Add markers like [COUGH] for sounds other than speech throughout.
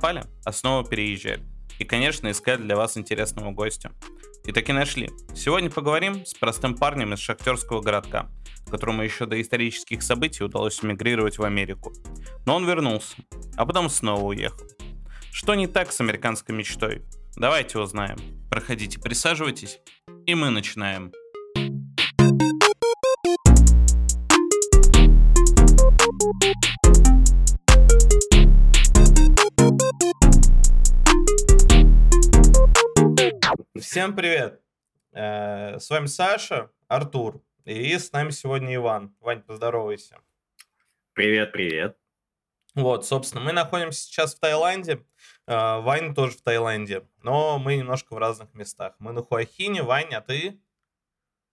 пропали, а снова переезжали. И, конечно, искали для вас интересного гостя. И таки нашли. Сегодня поговорим с простым парнем из шахтерского городка, которому еще до исторических событий удалось эмигрировать в Америку. Но он вернулся, а потом снова уехал. Что не так с американской мечтой? Давайте узнаем. Проходите, присаживайтесь, и мы начинаем. Всем привет! Э, С вами Саша, Артур, и с нами сегодня Иван. Вань, поздоровайся. Привет, привет. Вот, собственно, мы находимся сейчас в Таиланде. Э, Вань тоже в Таиланде, но мы немножко в разных местах. Мы на Хуахине, Вань, а ты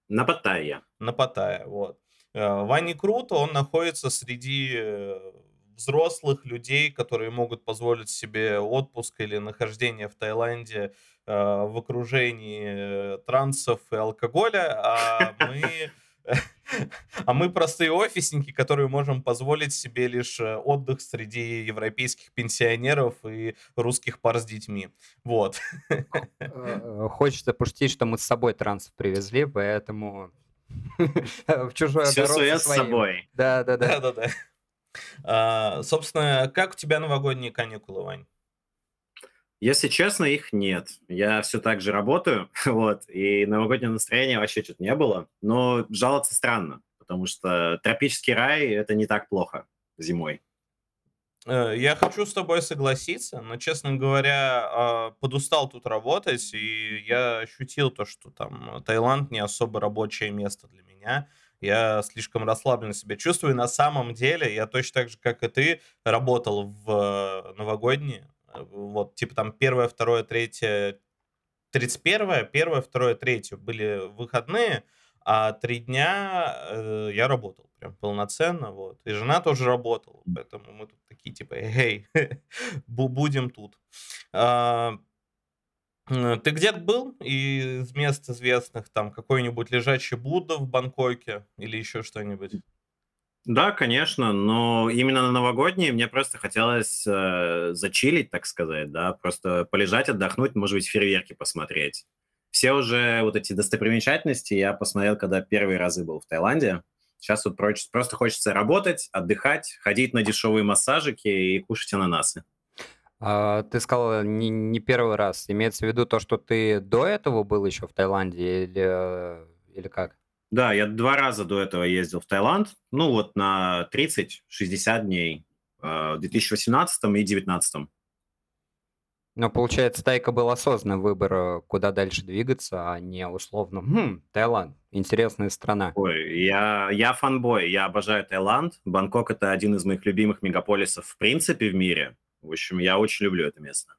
На Паттайе. на Паттайе. Вот. Э, Ване круто, он находится среди взрослых людей, которые могут позволить себе отпуск или нахождение в Таиланде в окружении э, трансов и алкоголя, а мы, [LAUGHS] а мы простые офисники, которые можем позволить себе лишь э, отдых среди европейских пенсионеров и русских пар с детьми. Вот. [LAUGHS] Э, Хочется пошутить, что мы с собой трансов привезли, поэтому [LAUGHS] в чужой Все свое с собой. Да, да, да. А, Собственно, как у тебя новогодние каникулы, Вань? Если честно, их нет. Я все так же работаю, [LAUGHS] вот, и новогоднего настроения вообще что-то не было. Но жаловаться странно, потому что тропический рай – это не так плохо зимой. Э, Я хочу с тобой согласиться, но, честно говоря, а, подустал тут работать, и я ощутил то, что там Таиланд не особо рабочее место для меня. Я слишком расслабленно себя чувствую. На самом деле, я точно так же, как и ты, работал в э, новогодние. Э, Вот, типа там первое, второе, третье, 31, первое, второе, третье были выходные, а три дня э, я работал прям полноценно, вот. И жена тоже работала, поэтому мы тут такие типа, эй, [LAUGHS] бу- будем тут. А, м, Ты где-то был из мест известных, там какой-нибудь лежачий Будда в Бангкоке или еще что-нибудь? Да, конечно, но именно на новогодние мне просто хотелось э, зачилить, так сказать, да, просто полежать, отдохнуть, может быть, фейерверки посмотреть. Все уже вот эти достопримечательности я посмотрел, когда первые разы был в Таиланде. Сейчас вот просто хочется работать, отдыхать, ходить на дешевые массажики и кушать ананасы. А, Ты сказал не, не первый раз. Имеется в виду то, что ты до этого был еще в Таиланде или, э, или как? Да, я два раза до этого ездил в Таиланд, ну вот на 30-60 дней э, в 2018 и 2019. Ну, получается, Тайка был осознанный выбор, куда дальше двигаться, а не условно, хм, Таиланд, интересная страна. Ой, я, я фанбой, я обожаю Таиланд. Бангкок – это один из моих любимых мегаполисов в принципе в мире. В общем, я очень люблю это место.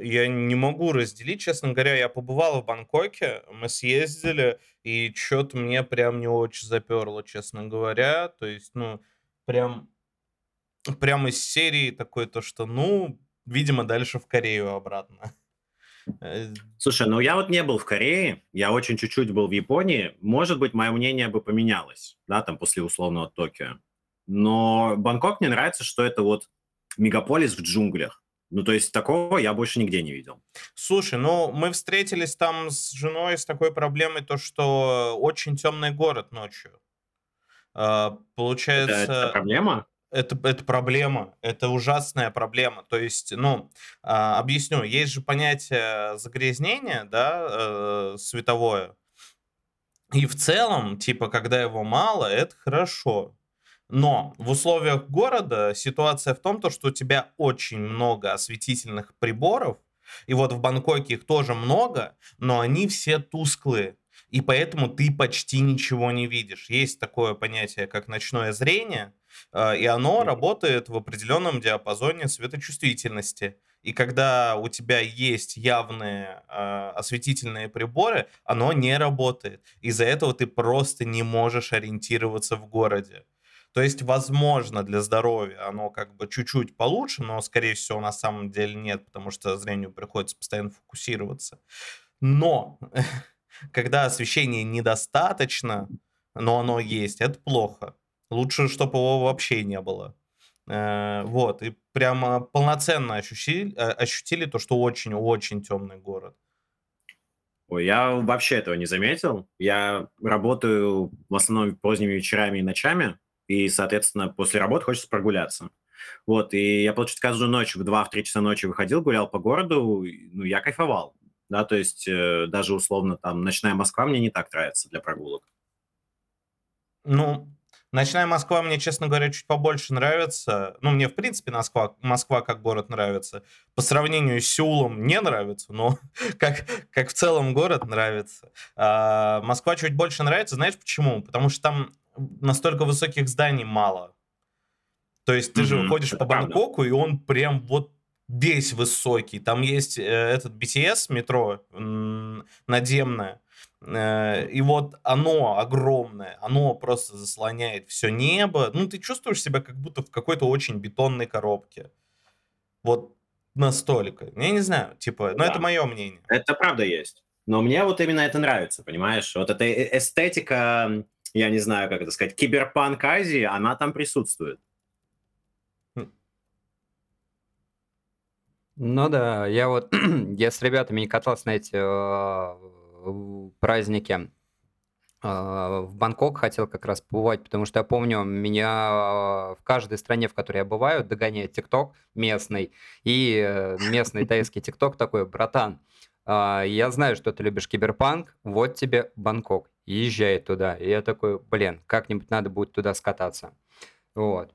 Я не могу разделить, честно говоря, я побывал в Бангкоке, мы съездили, и что-то мне прям не очень заперло, честно говоря. То есть, ну, прям, прям из серии такой то, что, ну, видимо, дальше в Корею обратно. [LAUGHS] Э, Слушай, ну я вот не был в Корее, я очень чуть-чуть был в Японии. Может быть, мое мнение бы поменялось, да, там после условного Токио. Но Бангкок мне нравится, что это вот мегаполис в джунглях. Ну, то есть такого я больше нигде не видел. Слушай, ну, мы встретились там с женой с такой проблемой, то, что очень темный город ночью. А, Это, это Получается, проблема? Это, это проблема, это ужасная проблема. То есть, ну, а, объясню, есть же понятие загрязнения, да, э, световое. И в целом, типа, когда его мало, это хорошо. Но в условиях города ситуация в том, то, что у тебя очень много осветительных приборов, и вот в Бангкоке их тоже много, но они все тусклые. И поэтому ты почти ничего не видишь. Есть такое понятие, как ночное зрение, э, и оно работает в определенном диапазоне светочувствительности. И когда у тебя есть явные э, осветительные приборы, оно не работает. Из-за этого ты просто не можешь ориентироваться в городе. То есть, возможно, для здоровья оно как бы чуть-чуть получше, но, скорее всего, на самом деле нет, потому что зрению приходится постоянно фокусироваться. Но [LAUGHS] когда освещения недостаточно, но оно есть, это плохо. Лучше, чтобы его вообще не было. Э, вот, и прямо полноценно ощутили, э, ощутили то, что очень-очень темный город. Ой, я вообще этого не заметил. Я работаю в основном поздними вечерами и ночами, и, соответственно, после работы хочется прогуляться. Вот, и я, получается, каждую ночь в 2-3 часа ночи выходил, гулял по городу, ну, я кайфовал. Да, то есть э, даже условно там ночная Москва мне не так нравится для прогулок. Ну, Ночная Москва мне, честно говоря, чуть побольше нравится. Ну, мне, в принципе, Москва, Москва как город нравится. По сравнению с Сеулом не нравится, но [LAUGHS] как, как в целом город нравится. А Москва чуть больше нравится. Знаешь почему? Потому что там настолько высоких зданий мало. То есть ты mm-hmm. же ходишь по Бангкоку, и он прям вот весь высокий. Там есть э, этот BTS метро надземное. Э, и вот оно огромное, оно просто заслоняет все небо. Ну, ты чувствуешь себя как будто в какой-то очень бетонной коробке. Вот настолько. Я не знаю, типа, но да. это мое мнение. Это правда есть. Но мне вот именно это нравится, понимаешь? Вот эта э, эстетика, я не знаю, как это сказать, киберпанк Азии, она там присутствует. Ну да, я вот, [CLEARS THROAT] я с ребятами не катался на эти а, празднике а, в Бангкок хотел как раз побывать, потому что я помню, меня а, в каждой стране, в которой я бываю, догоняет ТикТок местный, и э, местный тайский ТикТок такой, братан, я знаю, что ты любишь киберпанк, вот тебе Бангкок, езжай туда. И я такой, блин, как-нибудь надо будет туда скататься. Вот.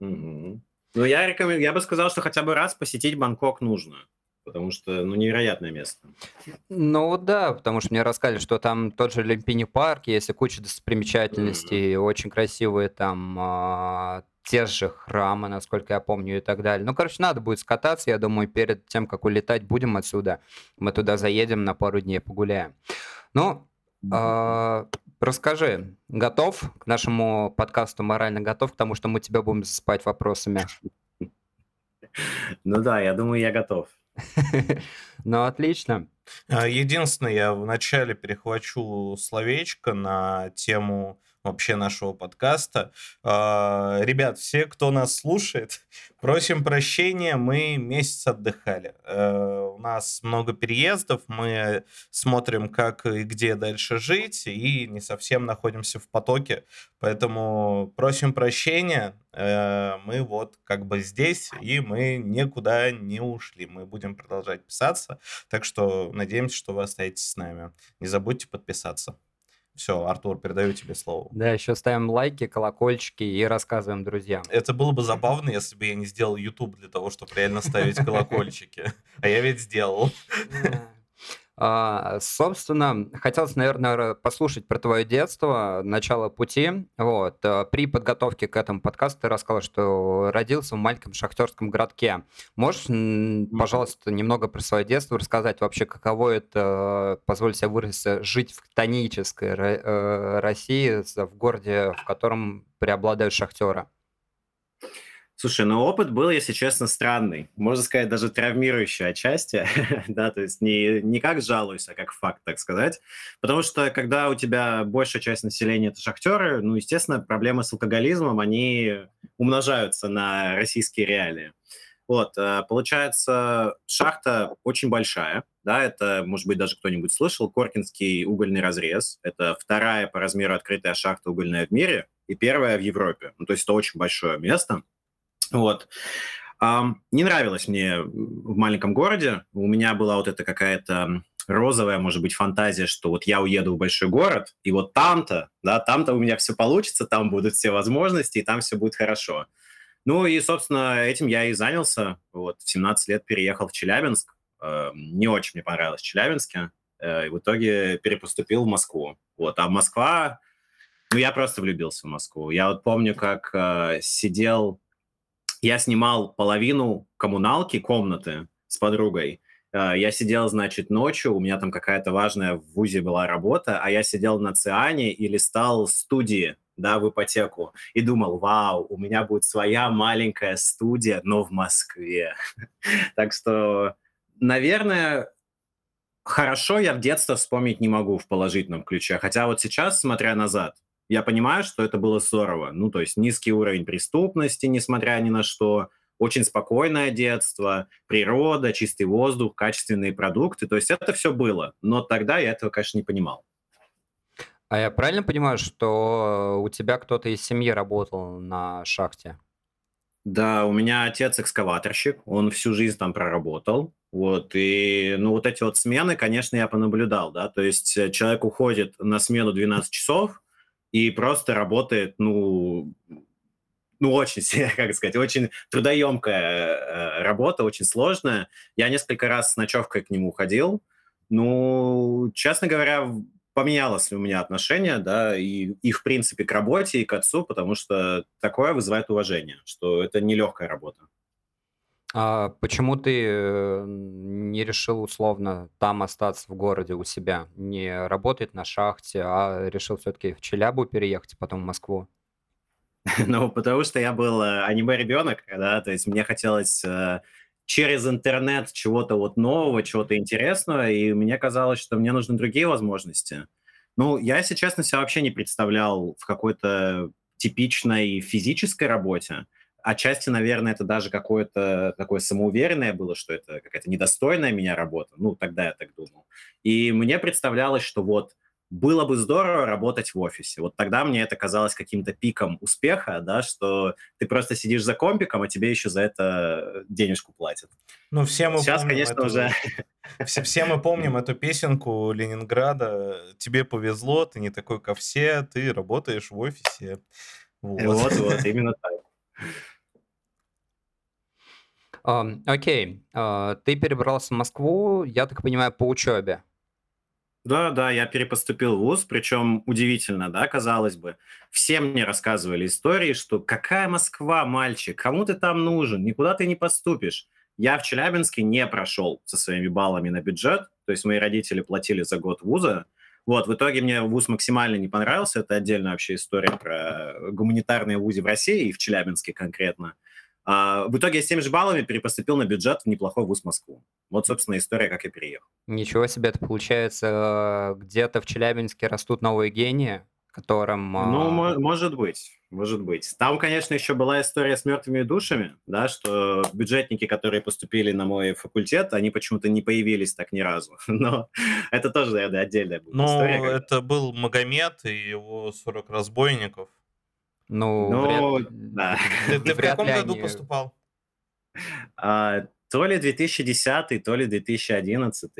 Ну, я, рекомен... я бы сказал, что хотя бы раз посетить Бангкок нужно потому что, ну, невероятное место. Ну да, потому что мне рассказали, что там тот же Лемпини парк, есть и куча достопримечательностей, mm-hmm. очень красивые там а, те же храмы, насколько я помню, и так далее. Ну, короче, надо будет скататься, я думаю, перед тем, как улетать будем отсюда, мы туда заедем на пару дней погуляем. Ну, э, расскажи, готов к нашему подкасту «Морально готов» к тому, что мы тебя будем засыпать вопросами? Ну да, я думаю, я готов. [LAUGHS] Ну, отлично. А, единственное, я вначале перехвачу словечко на тему вообще нашего подкаста. А, ребят, все, кто нас слушает, [LAUGHS] просим прощения, мы месяц отдыхали. Э, у нас много переездов, мы смотрим, как и где дальше жить, и не совсем находимся в потоке. Поэтому просим прощения, э, мы вот как бы здесь, и мы никуда не ушли. Мы будем продолжать писаться, так что надеемся, что вы остаетесь с нами. Не забудьте подписаться. Все, Артур, передаю тебе слово. Да, еще ставим лайки, колокольчики и рассказываем друзьям. Это было бы забавно, если бы я не сделал YouTube для того, чтобы реально ставить колокольчики. А я ведь сделал. [LAUGHS] А, собственно, хотелось, наверное, послушать про твое детство, начало пути. Вот. А, при подготовке к этому подкасту ты рассказал, что родился в маленьком шахтерском городке. Можешь, пожалуйста, немного про свое детство рассказать вообще, каково это, позволить себе выразиться, жить в тонической э, России, в городе, в котором преобладают шахтеры? Слушай, ну опыт был, если честно, странный. Можно сказать, даже травмирующий отчасти. [LAUGHS] да, то есть не, не как жалуюсь, а как факт, так сказать. Потому что когда у тебя большая часть населения – это шахтеры, ну, естественно, проблемы с алкоголизмом, они умножаются на российские реалии. Вот, э, получается, шахта очень большая, да, это, может быть, даже кто-нибудь слышал, Коркинский угольный разрез. Это вторая по размеру открытая шахта угольная в мире и первая в Европе. Ну, то есть это очень большое место. Вот. Не нравилось мне в маленьком городе. У меня была вот эта какая-то розовая, может быть, фантазия, что вот я уеду в большой город, и вот там-то, да, там-то у меня все получится, там будут все возможности, и там все будет хорошо. Ну и, собственно, этим я и занялся. Вот в 17 лет переехал в Челябинск. Не очень мне понравилось в Челябинске. Э, и в итоге перепоступил в Москву. Вот. А Москва... Ну, я просто влюбился в Москву. Я вот помню, как э, сидел я снимал половину коммуналки, комнаты с подругой. Э, я сидел, значит, ночью, у меня там какая-то важная в ВУЗе была работа, а я сидел на Циане и листал студии, да, в ипотеку, и думал, вау, у меня будет своя маленькая студия, но в Москве. [LAUGHS] так что, наверное, хорошо я в детство вспомнить не могу в положительном ключе. Хотя вот сейчас, смотря назад, Я понимаю, что это было здорово. Ну, то есть низкий уровень преступности, несмотря ни на что, очень спокойное детство, природа, чистый воздух, качественные продукты. То есть это все было. Но тогда я этого, конечно, не понимал. А я правильно понимаю, что у тебя кто-то из семьи работал на шахте? Да, у меня отец экскаваторщик, он всю жизнь там проработал. Вот, и, ну, вот эти вот смены, конечно, я понаблюдал, да, то есть э, человек уходит на смену 12 часов и просто работает, ну, ну, очень, [LAUGHS] как сказать, очень трудоемкая э, работа, очень сложная. Я несколько раз с ночевкой к нему ходил. Ну, честно говоря, поменялось у меня отношение, да, и, и в принципе к работе, и к отцу, потому что такое вызывает уважение, что это нелегкая работа. А почему ты э, не решил условно там остаться в городе у себя, не работать на шахте, а решил все-таки в Челябу переехать, потом в Москву? [LAUGHS] Ну, потому что я был э, аниме-ребенок, да, то есть мне хотелось э, через интернет чего-то вот нового, чего-то интересного, и мне казалось, что мне нужны другие возможности. Ну, я, если честно, себя вообще не представлял в какой-то типичной физической работе. Отчасти, наверное, это даже какое-то такое самоуверенное было, что это какая-то недостойная меня работа. Ну, тогда я так думал. И мне представлялось, что вот было бы здорово работать в офисе. Вот тогда мне это казалось каким-то пиком успеха, да, что ты просто сидишь за компиком, а тебе еще за это денежку платят. Ну, все мы Сейчас, конечно, эту... уже... [LAUGHS] Все, все мы помним эту песенку Ленинграда. Тебе повезло, ты не такой, как все, ты работаешь в офисе. Вот, вот, вот именно так. Окей, uh, uh, ты перебрался в Москву, я так понимаю, по учебе. Да, да, я перепоступил в ВУЗ, причем удивительно, да, казалось бы. Все мне рассказывали истории, что какая Москва, мальчик, кому ты там нужен, никуда ты не поступишь. Я в Челябинске не прошел со своими баллами на бюджет, то есть мои родители платили за год вуза. Вот, в итоге мне вуз максимально не понравился, это отдельная вообще история про гуманитарные вузы в России и в Челябинске конкретно. А, в итоге я с теми же баллами перепоступил на бюджет в неплохой вуз Москву. Вот, собственно, история, как я переехал. Ничего себе, это получается, где-то в Челябинске растут новые гении, которым... Ну, а, может быть, может быть. Там, конечно, еще была история с мертвыми душами, да, что бюджетники, которые поступили на мой факультет, они почему-то не появились так ни разу. [LAUGHS] Но это тоже, наверное, отдельная была ну, история. Ну, это был Магомед и его 40 разбойников. Ну, ну вряд... да. Ты, ты в каком году они... поступал? А, то ли 2010, то ли 2011.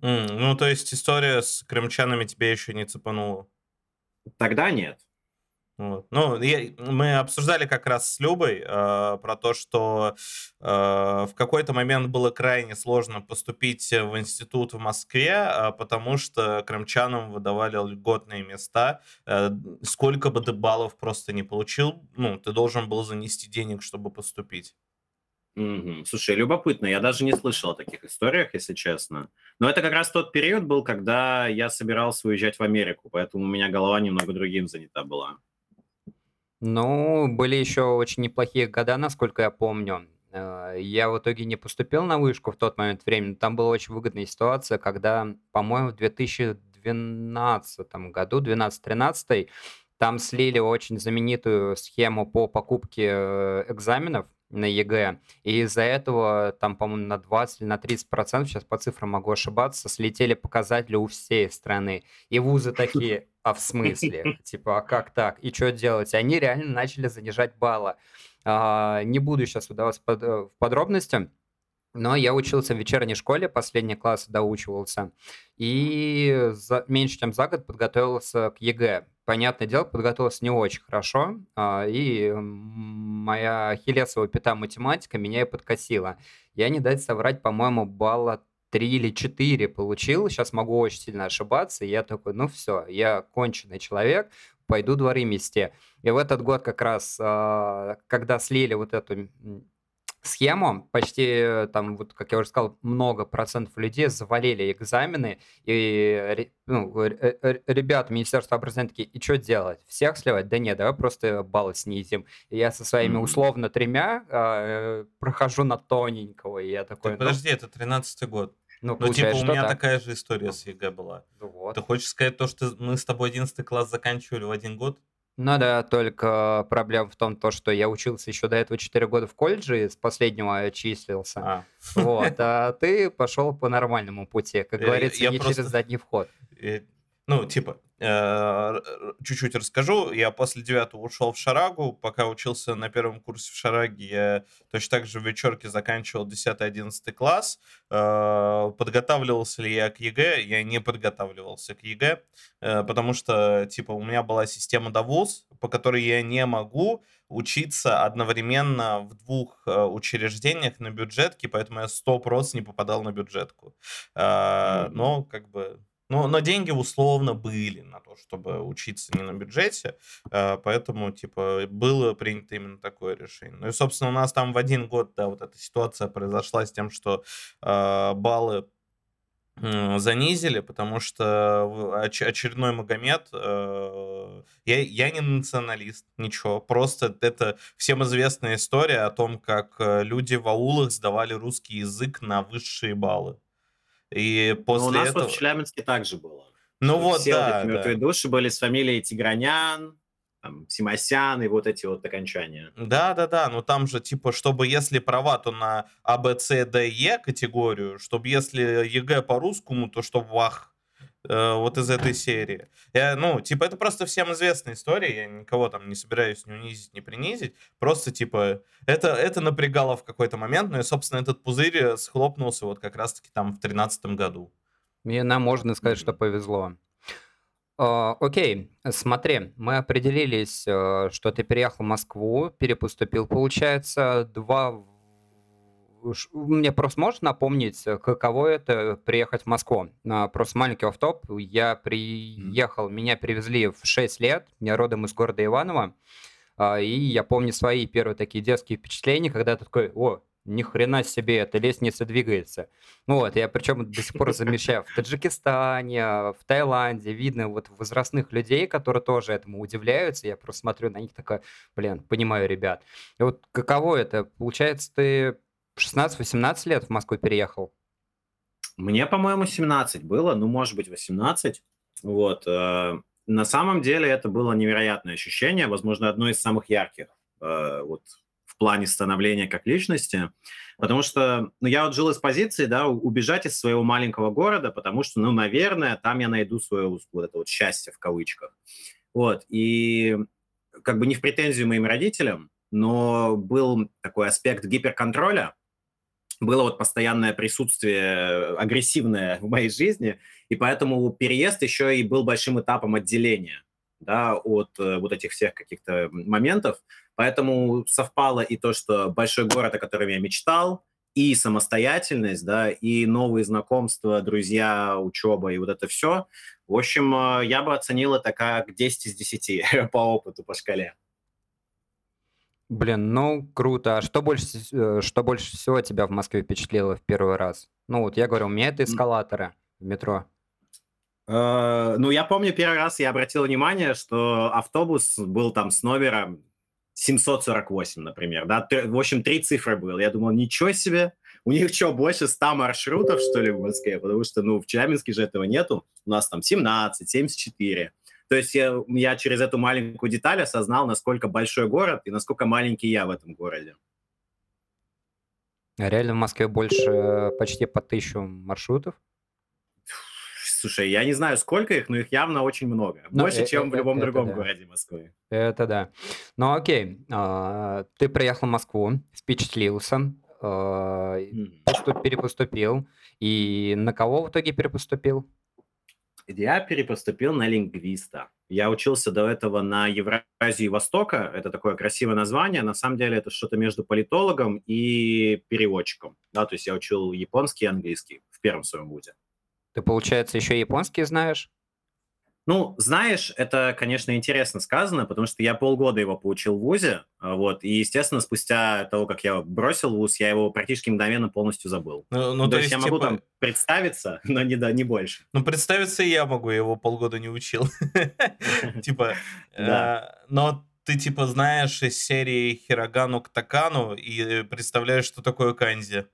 Mm, ну, то есть история с крымчанами тебе еще не цепанула? Тогда нет. Вот. Ну, я, мы обсуждали как раз с Любой э, про то, что э, в какой-то момент было крайне сложно поступить в институт в Москве, э, потому что крымчанам выдавали льготные места. Э, сколько бы ты баллов просто не получил, ну, ты должен был занести денег, чтобы поступить. Угу. Слушай, любопытно, я даже не слышал о таких историях, если честно. Но это как раз тот период был, когда я собирался уезжать в Америку, поэтому у меня голова немного другим занята была. Ну, были еще очень неплохие года, насколько я помню. Э, я в итоге не поступил на вышку в тот момент времени. Там была очень выгодная ситуация, когда, по-моему, в 2012 году, 12-13, там слили очень знаменитую схему по покупке э, экзаменов на ЕГЭ. И из-за этого там, по-моему, на 20 или на 30 процентов, сейчас по цифрам могу ошибаться, слетели показатели у всей страны. И вузы такие, а в смысле? [LAUGHS] Типа, а как так? И что делать? Они реально начали занижать баллы. А, не буду сейчас вдаваться под, э, в подробности, но я учился в вечерней школе, последний класс доучивался, и за, меньше чем за год подготовился к ЕГЭ. Понятное дело, подготовился не очень хорошо, а, и моя ахиллесовая пята математика меня и подкосила. Я, не дать соврать, по-моему, балла 3 или 4 получил, сейчас могу очень сильно ошибаться, и я такой, ну все, я конченый человек, пойду дворы мести. И в этот год как раз, а, когда слили вот эту схему, почти там, вот как я уже сказал, много процентов людей завалили экзамены, и ну, ребята Министерства образования такие, и что делать? Всех сливать? Да нет, давай просто баллы снизим. И я со своими условно тремя э, прохожу на тоненького, и я такой... Так, ну... Подожди, это 13-й год. Ну, Ну, типа, у меня так. такая же история с ЕГЭ была. Ну Ты Вот. хочешь сказать то, что мы с тобой 11 класс заканчивали в один год? Ну да, только проблема в том, то, что я учился еще до этого 4 года в колледже, и с последнего числился. А, Вот, а ты пошел по нормальному пути, как Я- говорится, я не просто- через задний вход. Ну, типа, э, чуть-чуть расскажу. Я после девятого ушел в шарагу. Пока учился на первом курсе в шараге, я точно так же в вечерке заканчивал 10-11 класс. Э, Подготавливался ли я к ЕГЭ? Я не подготавливался к ЕГЭ, э, потому что, типа, у меня была система довуз, по которой я не могу учиться одновременно в двух учреждениях на бюджетке, поэтому я 100% не попадал на бюджетку. Но, как бы, ну, но деньги условно были на то, чтобы учиться не на бюджете, э, поэтому, типа, было принято именно такое решение. Ну и, собственно, у нас там в один год, да, вот эта ситуация произошла с тем, что э, баллы занизили, потому что очередной Магомед, э, я, я не националист, ничего, просто это всем известная история о том, как люди в аулах сдавали русский язык на высшие баллы. И Ну, у после нас этого... вот в Челябинске также было. Ну Что вот, все вот да, эти да. души были с фамилией Тигранян, там, Симосян и вот эти вот окончания. Да, да, да, но там же, типа, чтобы если права, то на А, Б, С, Д, Е категорию, чтобы если ЕГЭ по-русскому, то чтобы вах. Э, вот из этой серии. Я, ну, типа, это просто всем известная история, я никого там не собираюсь ни унизить, ни принизить, просто, типа, это, это напрягало в какой-то момент, ну и, собственно, этот пузырь э, схлопнулся вот как раз-таки там в тринадцатом году. Мне нам можно сказать, что повезло. А, Окей, смотри, мы определились, э, что ты переехал в Москву, перепоступил, получается, два... Мне просто можешь напомнить, э, каково это приехать в Москву? А, Просто маленький офф-топ. Я приехал, меня привезли в 6 лет, я родом из города Иваново, а, и я помню свои первые такие детские впечатления, когда ты такой, о, ни хрена себе, эта лестница двигается. Ну Вот, я причем до сих пор замечаю в Таджикистане, в Таиланде, видно вот возрастных людей, которые тоже этому удивляются. Я просто смотрю на них такой, блин, понимаю, ребят. И вот каково это? Получается, ты 16-18 лет в Москву переехал? Мне, по-моему, 17 было, ну, может быть, 18. Вот. э, На самом деле это было невероятное ощущение, возможно, одно из самых ярких э, вот, в плане становления как личности. Потому что ну, я вот жил из позиции, да, убежать из своего маленького города, потому что, ну, наверное, там я найду свое вот это вот счастье в кавычках. Вот. И как бы не в претензию моим родителям, но был такой аспект гиперконтроля, было вот постоянное присутствие агрессивное в моей жизни, и поэтому переезд еще и был большим этапом отделения да, от э, вот этих всех каких-то моментов. Поэтому совпало и то, что большой город, о котором я мечтал, и самостоятельность, да, и новые знакомства, друзья, учеба и вот это все. В общем, э, я бы оценил это как 10 из 10 [LAUGHS] по опыту, по шкале. Блин, ну круто. А что больше, э, что больше всего тебя в Москве впечатлило в первый раз? Ну вот я говорю, у меня это эскалаторы в метро. Э, Ну, я помню, первый раз я обратил внимание, что автобус был там с номером 748, например, да, в общем, три цифры было. Я думал, ничего себе, у них что, больше 100 маршрутов, что ли, в Москве? Потому что, ну, в Челябинске же этого нету. У нас там 17, 74. То есть я, я через эту маленькую деталь осознал, насколько большой город и насколько маленький я в этом городе. А Реально в Москве больше э, почти по тысячу маршрутов. Слушай, я не знаю, сколько их, но их явно очень много. Ну, Больше, э- чем в э- любом это другом да. городе Москвы. Это да. Ну окей, а, ты приехал в Москву, впечатлился, а, поступ- перепоступил. И на кого в итоге перепоступил? Я перепоступил на лингвиста. Я учился до этого на Евразию Востока. Это такое красивое название. На самом деле это что-то между политологом и переводчиком. Да, то есть я учил японский и английский в первом своем вузе. Ты, получается, еще японский знаешь? Ну, знаешь, это, конечно, интересно сказано, потому что я полгода его поучил в ВУЗе, а, вот, и, естественно, спустя того, как я бросил ВУЗ, я его практически мгновенно полностью забыл. Ну, ну, то, то есть, есть, я могу типа, там представиться, [LAUGHS] но не, да, не больше. Ну, представиться я могу, я его полгода не учил. [LAUGHS] [LAUGHS] Типа, э, но ты, типа, знаешь из серии Хирогану к Такану и представляешь, что такое канзи.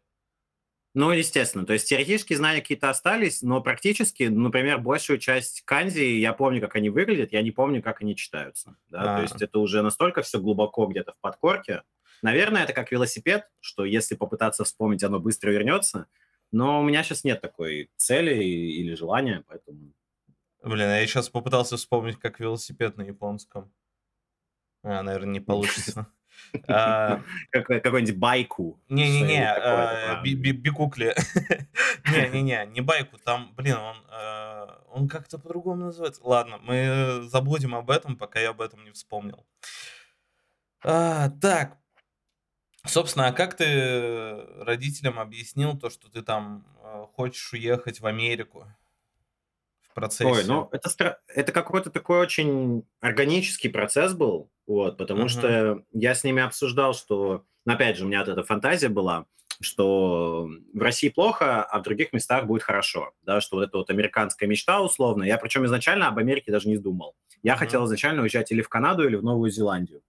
Ну, естественно. То есть теоретические знания какие-то остались, но практически, например, большую часть канзи я помню, как они выглядят, я не помню, как они читаются. Да? То есть А, это уже настолько все глубоко где-то в подкорке. Наверное, это как велосипед, что если попытаться вспомнить, оно быстро вернется. Но у меня сейчас нет такой цели или желания, поэтому... блин, а я сейчас попытался вспомнить, как велосипед на японском. А, наверное, не [LAUGHS] получится. А, [LAUGHS] Как- Какой-нибудь байку. Не-не-не, а, би- бикукли. [LAUGHS] Не-не-не, не байку, там, блин, он, э, он как-то по-другому называется. Ладно, мы забудем об этом, пока я об этом не вспомнил. А, Так, собственно, а как ты родителям объяснил то, что ты там э, хочешь уехать в Америку в Ой, процессе? ну это, это какой-то такой очень органический процесс был, вот, потому Мгм. что я с ними обсуждал, что, ну, опять же, у меня вот эта фантазия была, что в России плохо, а в других местах будет хорошо, да, что вот эта вот американская мечта условно, я причем изначально об Америке даже не думал. Я Мгм. хотел изначально уезжать или в Канаду, или в Новую Зеландию,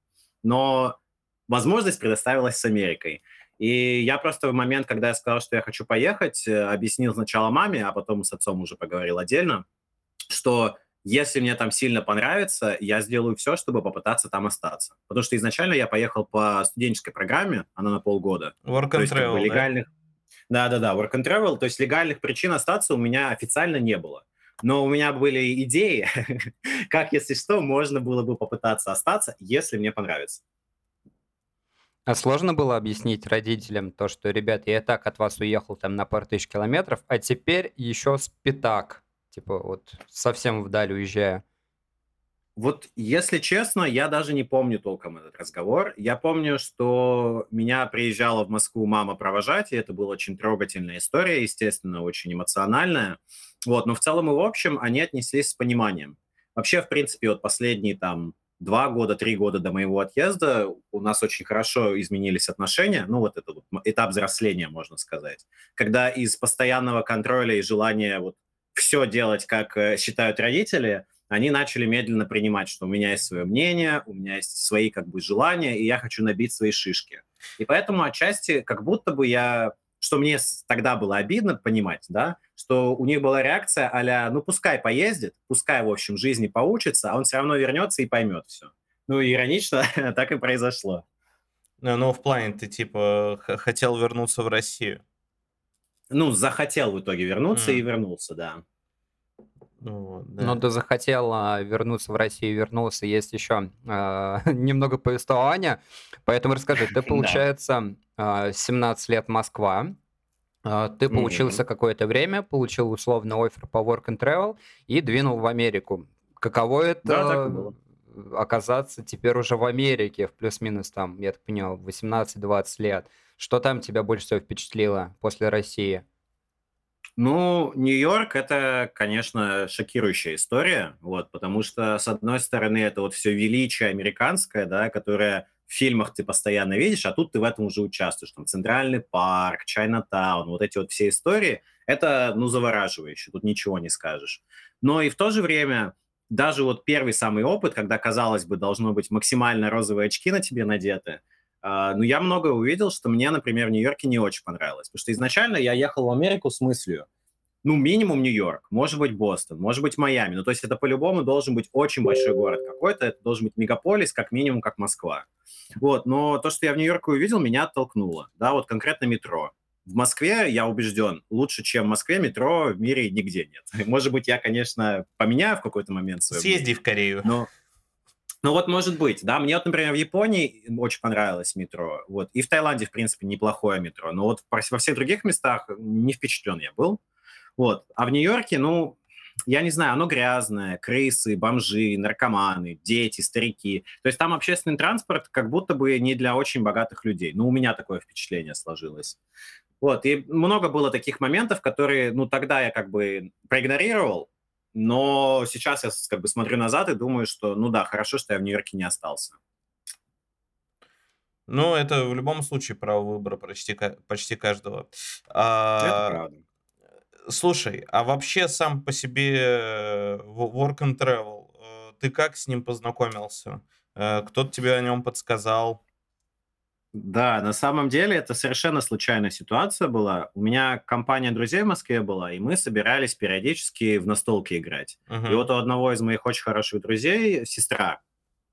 но возможность предоставилась с Америкой. И я просто в момент, когда я сказал, что я хочу поехать, э, объяснил сначала маме, а потом с отцом уже поговорил отдельно, что если мне там сильно понравится, я сделаю все, чтобы попытаться там остаться. Потому что изначально я поехал по студенческой программе, она на полгода. Work То and есть как бы travel, да? легальных... Да-да-да, work and travel, то есть легальных причин остаться у меня официально не было. Но у меня были идеи, [LAUGHS] как, если что, можно было бы попытаться остаться, если мне понравится. А сложно было объяснить родителям то, что, ребят, я и так от вас уехал там на пару тысяч километров, а теперь еще с пятак. Типа вот совсем вдаль уезжаю. Вот, если честно, я даже не помню толком этот разговор. Я помню, что меня приезжала в Москву мама провожать, и это была очень трогательная история, естественно, очень эмоциональная. Вот, но в целом и в общем они отнеслись с пониманием. Вообще, в принципе, вот последние там два года, три года до моего отъезда у нас очень хорошо изменились отношения, ну вот это вот этап взросления, можно сказать, когда из постоянного контроля и желания вот все делать, как э, считают родители, они начали медленно принимать, что у меня есть свое мнение, у меня есть свои как бы желания, и я хочу набить свои шишки. И поэтому отчасти как будто бы я, что мне тогда было обидно понимать, да, что у них была реакция а ну пускай поездит, пускай, в общем, жизни поучится, а он все равно вернется и поймет все. Ну, иронично, [LAUGHS] так и произошло. Ну, ну, в плане ты, типа, хотел вернуться в Россию. Ну, захотел в итоге вернуться М. и вернулся, да. Ну, вот, Ну, да. да захотел а, вернуться в Россию, вернулся. Есть еще а, [LAUGHS] немного повествования. Поэтому расскажи, ты, [LAUGHS] Да. получается, а, 17 лет Москва, а, ты поучился Мгм. какое-то время, получил условно офер по work and travel и двинул в Америку. Каково Да, так и это было. оказаться теперь уже в Америке, в плюс-минус там, я так понял, 18-20 лет? Что там тебя больше всего впечатлило после России? Ну, Нью-Йорк это, конечно, шокирующая история, вот, потому что, с одной стороны, это вот все величие американское, да, которое в фильмах ты постоянно видишь, а тут ты в этом уже участвуешь. Там Центральный парк, Чайнатаун, вот эти вот все истории, это, ну, завораживающе, тут ничего не скажешь. Но и в то же время даже вот первый самый опыт, когда, казалось бы, должно быть максимально розовые очки на тебе надеты, а, ну, я многое увидел, что мне, например, в Нью-Йорке не очень понравилось. Потому что изначально я ехал в Америку с мыслью, ну, минимум Нью-Йорк, может быть, Бостон, может быть, Майами. Ну, то есть это по-любому должен быть очень большой город какой-то, это должен быть мегаполис, как минимум, как Москва. Вот, но то, что я в Нью-Йорке увидел, меня оттолкнуло. Да, вот конкретно метро. В Москве, я убежден, лучше, чем в Москве, метро в мире нигде нет. [LAUGHS] Может быть, я, конечно, поменяю в какой-то момент свое мнение. Съезди в Корею. Но, ну вот может быть, да. Мне вот, например, в Японии очень понравилось метро, вот. И в Таиланде, в принципе, неплохое метро. Но вот во всех других местах не впечатлен я был. Вот. А в Нью-Йорке, ну, я не знаю, оно грязное, крысы, бомжи, наркоманы, дети, старики. То есть там общественный транспорт как будто бы не для очень богатых людей. Ну, у меня такое впечатление сложилось. Вот, и много было таких моментов, которые, ну, тогда я как бы проигнорировал, но сейчас я как бы смотрю назад и думаю, что, ну да, хорошо, что я в Нью-Йорке не остался. Ну, это в любом случае право выбора почти, почти каждого. Это А, правда. слушай, а вообще сам по себе э, wo- Work and Travel, э, ты как с ним познакомился? Э, Кто-то тебе о нем подсказал? Да, на самом деле это совершенно случайная ситуация была. У меня компания друзей в Москве была, и мы собирались периодически в настолки играть. Мгм. И вот у одного из моих очень хороших друзей сестра.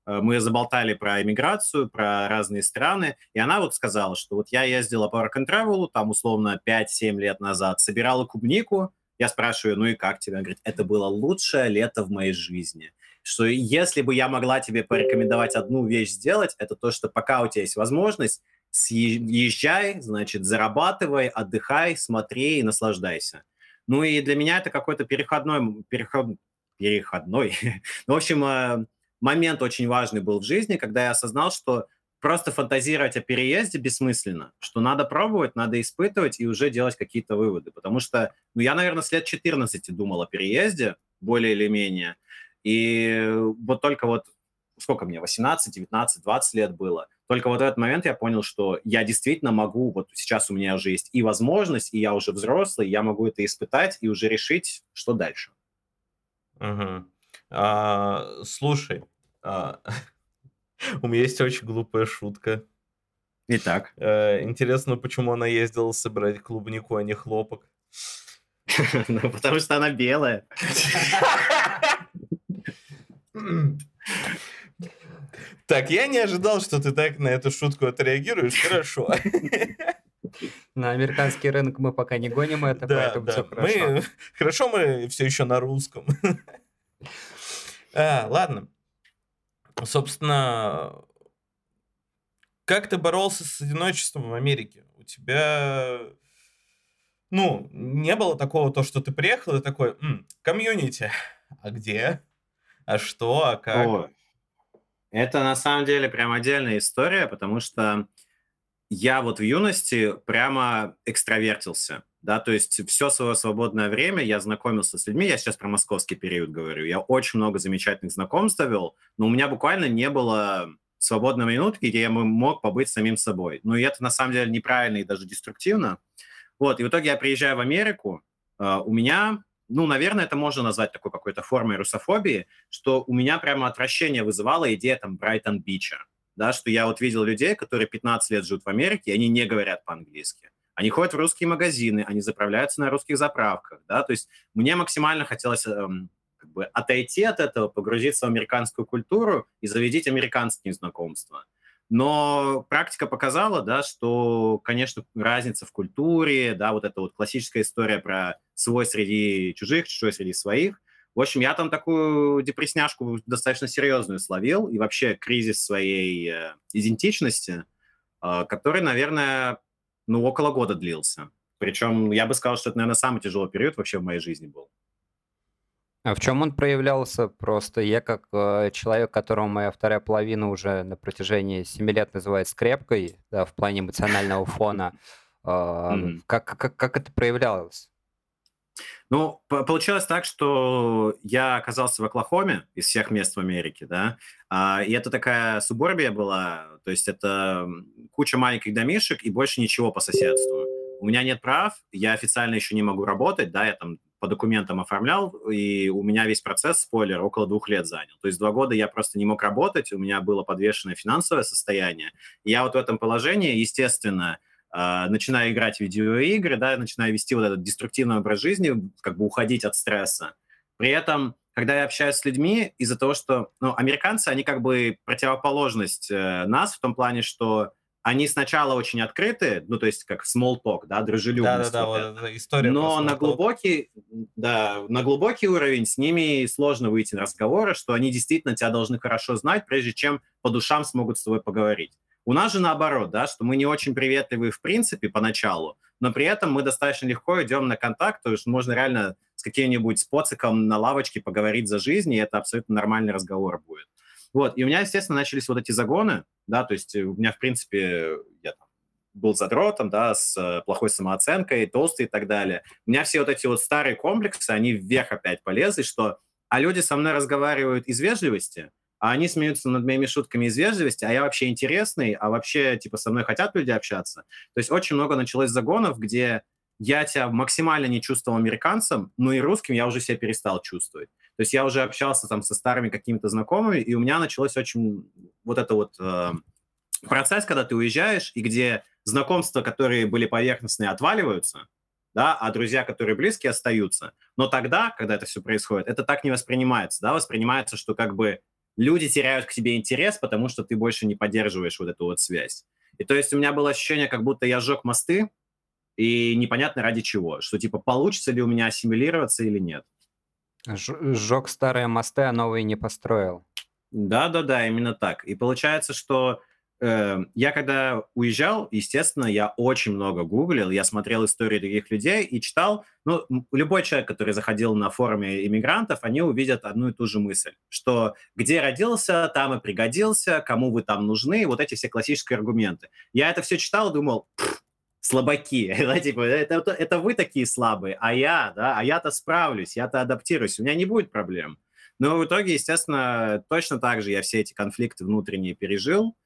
Э, Мы заболтали про иммиграцию, про разные страны, и она вот сказала, что вот я ездила по Travel, там условно 5-7 лет назад, собирала клубнику, я спрашиваю, ну и как тебе? Она говорит, это было лучшее лето в моей жизни. Что если бы я могла тебе порекомендовать одну вещь сделать, это то, что пока у тебя есть возможность, съезжай, значит, зарабатывай, отдыхай, смотри и наслаждайся. Ну и для меня это какой-то переходной, переход, переходной, [LAUGHS] в общем, э, момент очень важный был в жизни, когда я осознал, что просто фантазировать о переезде бессмысленно, что надо пробовать, надо испытывать и уже делать какие-то выводы. Потому что, ну, я, наверное, с лет 14 думал о переезде, более или менее. И вот только вот, сколько мне, 18, 19, 20 лет было, только вот в этот момент я понял, что я действительно могу, вот сейчас у меня уже есть и возможность, и я уже взрослый, я могу это испытать и уже решить, что дальше. Мгм. А, слушай, а, [LAUGHS] у меня есть очень глупая шутка. Итак, Э, Интересно, почему она ездила собирать клубнику, а не хлопок? [LAUGHS] ну, потому что она белая. [LAUGHS] Так, я не ожидал, что ты так на эту шутку отреагируешь. Хорошо. [LAUGHS] На американский рынок мы пока не гоним это, Да, поэтому да. все [LAUGHS] хорошо. Мы... Хорошо, мы все еще на русском. [LAUGHS] А, ладно. Собственно, как ты боролся с одиночеством в Америке? У тебя, ну, не было такого, то, что ты приехал и такой, «М, комьюнити, а где? А что? А как? О, это на самом деле прям отдельная история, потому что я вот в юности прямо экстравертился, да, то есть все свое свободное время я знакомился с людьми, я сейчас про московский период говорю, я очень много замечательных знакомств завел, но у меня буквально не было свободной минутки, где я мог побыть самим собой. Ну и это на самом деле неправильно и даже деструктивно. Вот, и в итоге я приезжаю в Америку, э, у меня ну, наверное, это можно назвать такой какой-то формой русофобии, что у меня прямо отвращение вызывала идея там Брайтон-Бича, да, что я вот видел людей, которые 15 лет живут в Америке, и они не говорят по-английски. Они ходят в русские магазины, они заправляются на русских заправках, да, то есть мне максимально хотелось эм, как бы отойти от этого, погрузиться в американскую культуру и заведить американские знакомства. Но практика показала, да, что, конечно, разница в культуре, да, вот эта вот классическая история про свой среди чужих, чужой среди своих. В общем, я там такую депрессняшку достаточно серьезную словил, и вообще кризис своей э, идентичности, э, который, наверное, ну, около года длился. Причем я бы сказал, что это, наверное, самый тяжелый период вообще в моей жизни был. А в чем он проявлялся? Просто я как э, человек, которого моя вторая половина уже на протяжении 7 лет называет скрепкой, да, в плане эмоционального фона, [LAUGHS] э, как, как, как это проявлялось? Ну, по- получилось так, что я оказался в Оклахоме из всех мест в Америке, да, а, и это такая суборбия была, то есть это куча маленьких домишек и больше ничего по соседству. У меня нет прав, я официально еще не могу работать, да, я там по документам оформлял, и у меня весь процесс, спойлер, около двух лет занял. То есть два года я просто не мог работать, у меня было подвешенное финансовое состояние. Я вот в этом положении, естественно, Uh, начинаю играть в видеоигры, да, начинаю вести вот этот деструктивный образ жизни, как бы уходить от стресса. При этом, когда я общаюсь с людьми, из-за того, что, ну, американцы, они как бы противоположность э, нас в том плане, что они сначала очень открыты, ну, то есть как small talk, да, дружелюбность. Да-да-да, вот эта история Но на глубокий, да, на глубокий уровень с ними сложно выйти на разговоры, что они действительно тебя должны хорошо знать, прежде чем по душам смогут с тобой поговорить. У нас же наоборот, да, что мы не очень приветливы в принципе поначалу, но при этом мы достаточно легко идем на контакт, то есть можно реально с каким-нибудь споциком на лавочке поговорить за жизнь, и это абсолютно нормальный разговор будет. Вот, и у меня, естественно, начались вот эти загоны, да, то есть у меня, в принципе, я там был задротом, да, с э, плохой самооценкой, толстый и так далее. У меня все вот эти вот старые комплексы, они вверх опять полезли, что а люди со мной разговаривают из вежливости, а они смеются над моими шутками из вежливости, а я вообще интересный, а вообще, типа, со мной хотят люди общаться. То есть очень много началось загонов, где я себя максимально не чувствовал американцем, но и русским я уже себя перестал чувствовать. То есть я уже общался там со старыми какими-то знакомыми, и у меня началось очень вот это вот э, процесс, когда ты уезжаешь, и где знакомства, которые были поверхностные, отваливаются, да, а друзья, которые близкие, остаются. Но тогда, когда это все происходит, это так не воспринимается, да, воспринимается, что как бы люди теряют к тебе интерес, потому что ты больше не поддерживаешь вот эту вот связь. И то есть у меня было ощущение, как будто я сжег мосты, и непонятно ради чего, что типа получится ли у меня ассимилироваться или нет. Сжег старые мосты, а новые не построил. Да-да-да, именно так. И получается, что э, я когда уезжал, естественно, я очень много гуглил, я смотрел истории других людей и читал. Ну, любой человек, который заходил на форуме иммигрантов, они увидят одну и ту же мысль, что где родился, там и пригодился, кому вы там нужны, вот эти все классические аргументы. Я это все читал, думал, слабаки, [LAUGHS] да, типа, это, это, вы такие слабые, а я, да, а я-то справлюсь, я-то адаптируюсь, у меня не будет проблем. Но в итоге, естественно, точно так же я все эти конфликты внутренние пережил,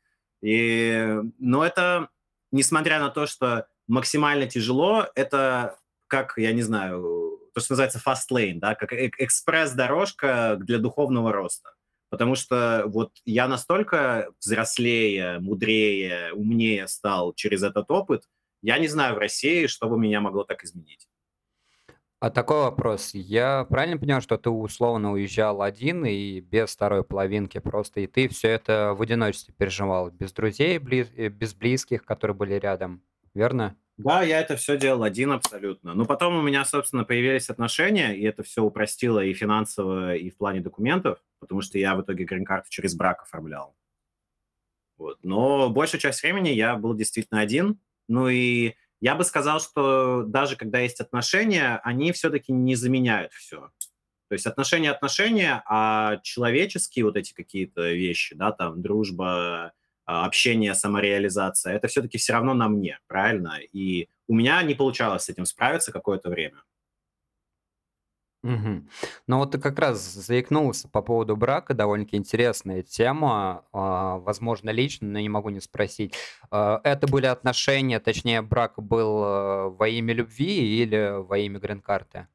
и, но это, несмотря на то, что максимально тяжело, это как, я не знаю, то, что называется fast lane, да, как экспресс-дорожка для духовного роста. Потому что вот я настолько взрослее, мудрее, умнее стал через этот опот, я не знаю в России, что бы меня могло так изменить. А такой вопрос. Я правильно понимаю, что ты условно уезжал один и без второй половинки просто, и ты все это в одиночестве переживал, без друзей, э, без близких, которые были рядом, верно? Да, я это все делал один абсолютно. Но потом у меня, собственно, появились отношения, и это все упростило и финансово, и в плане документов, потому что я в итоге грин-карту через брак оформлял. Вот. Но большую часть времени я был действительно один, ну и я бы сказал, что даже когда есть отношения, они все-таки не заменяют все. То есть отношения отношения, а человеческие вот эти какие-то вещи, да, там дружба, а, общение, самореализация, это все-таки все равно на мне, правильно? И у меня не получалось с этим справиться какое-то время. Мгм. Ну вот ты как раз заикнулся по поводу брака, довольно-таки интересная тема, а, возможно, лично, но не могу не спросить. А, это были отношения, точнее, брак был а, во имя любви или во имя грин-карты?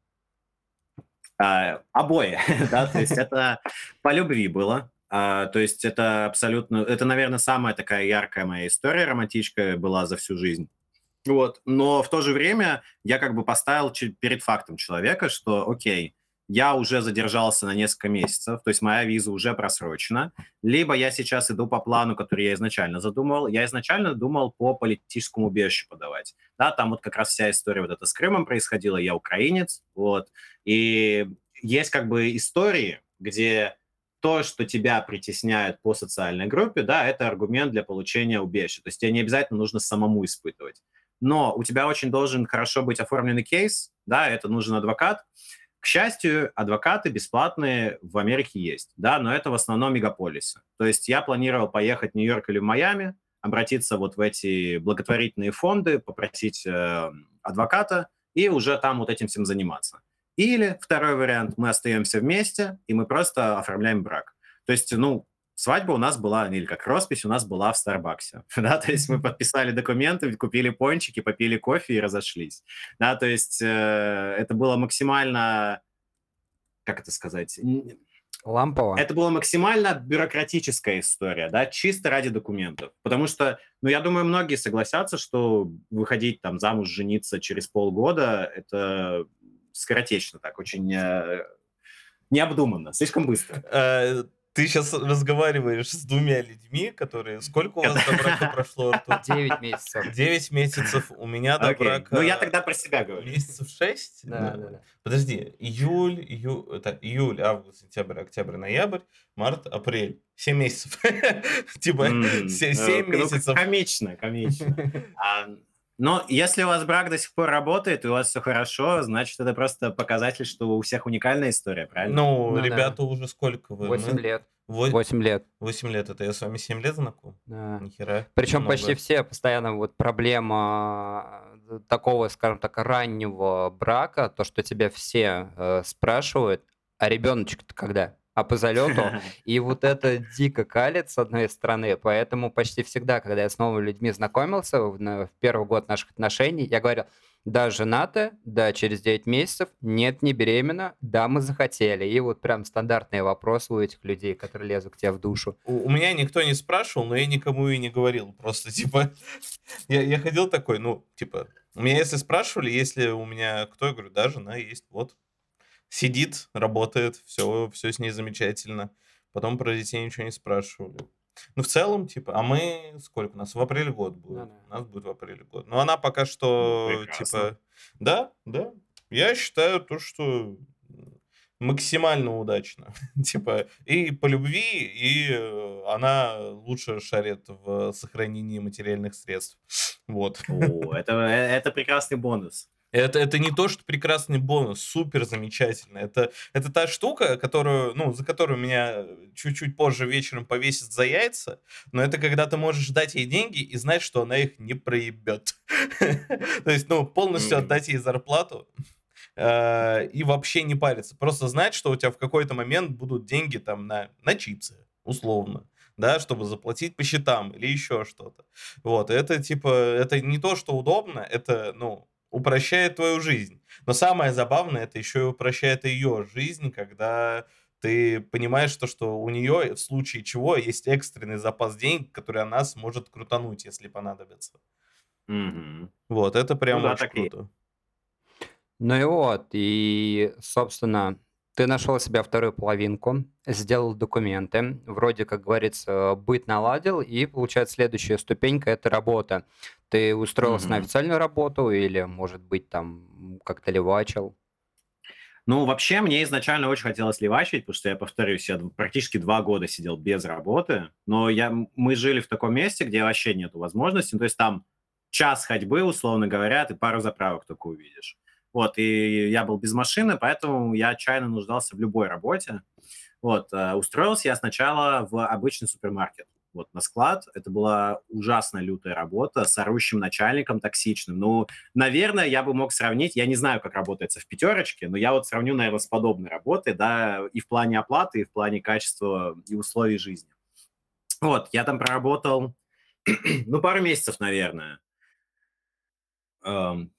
А, обои, [LAUGHS] да, то есть это по любви было. А, то есть это абсолютно, это, наверное, самая такая яркая моя история романтическая была за всю жизнь. Вот. Но в то же время я как бы поставил перед фактом человека, что, окей, я уже задержался на несколько месяцев, то есть моя виза уже просрочена, либо я сейчас иду по плану, который я изначально задумал. Я изначально думал по политическому убежищу подавать. Да, там вот как раз вся история вот эта с Крымом происходила, я украинец, вот. И есть как бы истории, где то, что тебя притесняют по социальной группе, да, это аргумент для получения убежища. То есть тебе не обязательно нужно самому испытывать но у тебя очень должен хорошо быть оформленный кейс, да, это нужен адвокат. К счастью, адвокаты бесплатные в Америке есть, да, но это в основном мегаполисы. То есть я планировал поехать в Нью-Йорк или в Майами, обратиться вот в эти благотворительные фонды, попросить э, адвоката и уже там вот этим всем заниматься. Или второй вариант, мы остаемся вместе, и мы просто оформляем брак. То есть, ну, свадьба у нас была, или как роспись у нас была в Старбаксе, [LAUGHS] да, то есть мы подписали документы, купили пончики, попили кофе и разошлись, да, то есть э, это было максимально, как это сказать, Лампово. Это была максимально бюрократическая история, да, чисто ради документов. Потому что, ну, я думаю, многие согласятся, что выходить там замуж, жениться через полгода, это скоротечно так, очень э, необдуманно, слишком быстро. Э, ты сейчас разговариваешь с двумя людьми, которые... Сколько у вас до брака прошло, Артур? [LAUGHS] Девять месяцев. Девять месяцев. У меня до брака... Ну, я тогда про себя говорю. Месяцев шесть? Да, да, да. Подожди. Июль, июль, это июль, август, сентябрь, октябрь, ноябрь, март, апрель. Семь месяцев. [LAUGHS] Типа семь ну, месяцев. Комично, комично. [LAUGHS] Но если у вас брак до сих пор работает, и у вас все хорошо, значит, это просто показатель, что у всех уникальная история, правильно? Ну, ну ребята да. уже сколько вы? Восемь лет. Восемь лет. Восемь лет. Это я с вами семь лет знаком? Да. Нихера. Причем много. почти все постоянно вот проблема э, такого, скажем так, раннего брака, то, что тебя все э, спрашивают, а ребеночек-то когда? А по залету. [LAUGHS] И вот это дико калит, с одной стороны. Поэтому почти всегда, когда я с новыми людьми знакомился в, в первый год наших отношений, я говорил, да, женаты, да, через 9 месяцев, нет, не беременна, да, мы захотели. И вот прям стандартные вопросы у этих людей, которые лезут к тебе в душу. У, у меня никто не спрашивал, но я никому и не говорил. Просто, [LAUGHS] типа, я, я ходил такой, ну, типа, у меня если спрашивали, если у меня кто, я говорю, да, жена есть, вот. Сидит, работает, все, все с ней замечательно. Потом про детей ничего не спрашивали. Ну, в целом, типа, а мы сколько? У нас в апреле год будет. Ну, да. У нас будет в апреле год. Но она пока что, Ну, прекрасно. типа, да, да. Я считаю то, что максимально удачно. [LAUGHS] типа, и по любви, и э, она лучше шарит в сохранении материальных средств. Вот. О, это, э, это прекрасный бонус. Это, это не то, что прекрасный бонус, супер замечательно. Это, это та штука, которую, ну, за которую меня чуть-чуть позже вечером повесит за яйца, но это когда ты можешь дать ей деньги и знать, что она их не проебет. [LAUGHS] То есть, ну, полностью отдать ей зарплату э, и вообще не париться. Просто знать, что у тебя в какой-то момент будут деньги там на, на чипсы, условно да, чтобы заплатить по счетам или еще что-то. Вот, это типа, это не то, что удобно, это, ну, упрощает твою жизнь. Но самое забавное, это еще и упрощает ее жизнь, когда ты понимаешь то, что у нее в случае чего есть экстренный запас денег, который она сможет крутануть, если понадобится. Мгм. Вот, это прям Ну да, очень так и круто. Ну и вот, и, собственно, ты нашел себе вторую половинку, сделал документы, вроде, как говорится, быт наладил, и, получается, следующая ступенька– это работа. Ты устроился на Мгм. официальную работу или, может быть, там как-то левачил? Ну, вообще, мне изначально очень хотелось левачить, потому что я, повторюсь, я практически два года сидел без работы, но я, мы жили в таком месте, где вообще нету возможности, ну, то есть там час ходьбы, условно говоря, ты пару заправок только увидишь. Вот, и я был без машины, поэтому я отчаянно нуждался в любой работе. Вот, э, устроился я сначала в обычный супермаркет, вот, на склад. Это была ужасно лютая работа с орущим начальником токсичным. Ну, наверное, я бы мог сравнить, я не знаю, как работается в пятерочке, но я вот сравню, наверное, с подобной работой, да, и в плане оплаты, и в плане качества и условий жизни. Вот, я там проработал, [CLEARS THROAT] ну, пару месяцев, наверное. Эм,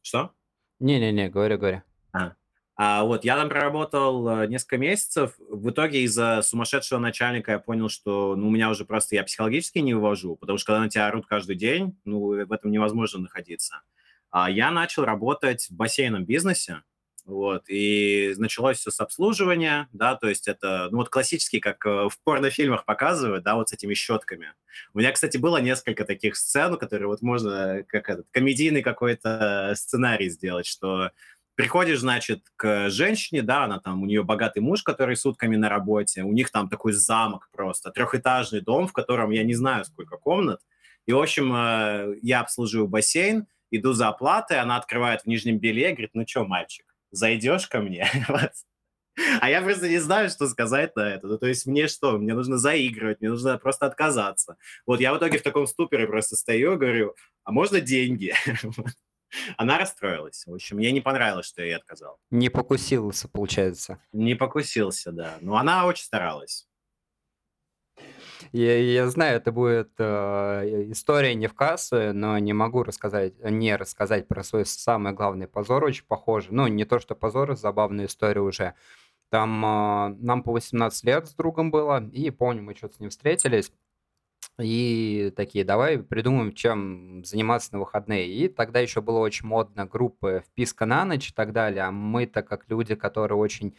что? Не-не-не, говори, говори. А, а вот я там проработал э, несколько месяцев. В итоге из-за сумасшедшего начальника я понял, что ну, у меня уже просто я психологически не вывожу, потому что когда на тебя орут каждый день, ну, в этом невозможно находиться. А я начал работать в бассейном бизнесе, вот, и началось все с обслуживания, да, то есть это, ну, вот классический, как э, в порнофильмах показывают, да, вот с этими щетками. У меня, кстати, было несколько таких сцен, которые вот можно, как этот, комедийный какой-то сценарий сделать, что приходишь, значит, к женщине, да, она там, у нее богатый муж, который сутками на работе, у них там такой замок просто, трехэтажный дом, в котором я не знаю, сколько комнат, и, в общем, э, я обслуживаю бассейн, иду за оплатой, она открывает в нижнем белье, говорит, ну что, мальчик, зайдешь ко мне? [LAUGHS] Вот. А я просто не знаю, что сказать на это. Ну, то есть мне что? Мне нужно заигрывать, мне нужно просто отказаться. Вот я в итоге в таком ступоре просто стою и говорю, а можно деньги? [LAUGHS] Она расстроилась. В общем, ей не понравилось, что я ей отказал. Не покусился, получается. Не покусился, да. Но она очень старалась. Я, я знаю, это будет э, история не в кассу, но не могу рассказать, не рассказать про свой самый главный позор, очень похоже. Ну, не то, что позор, забавная история уже. Там э, нам по 18 лет с другом было, и помню, мы что-то с ним встретились, и такие, давай придумаем, чем заниматься на выходные. И тогда еще было очень модно группы «Вписка на ночь» и так далее. А мы-то как люди, которые очень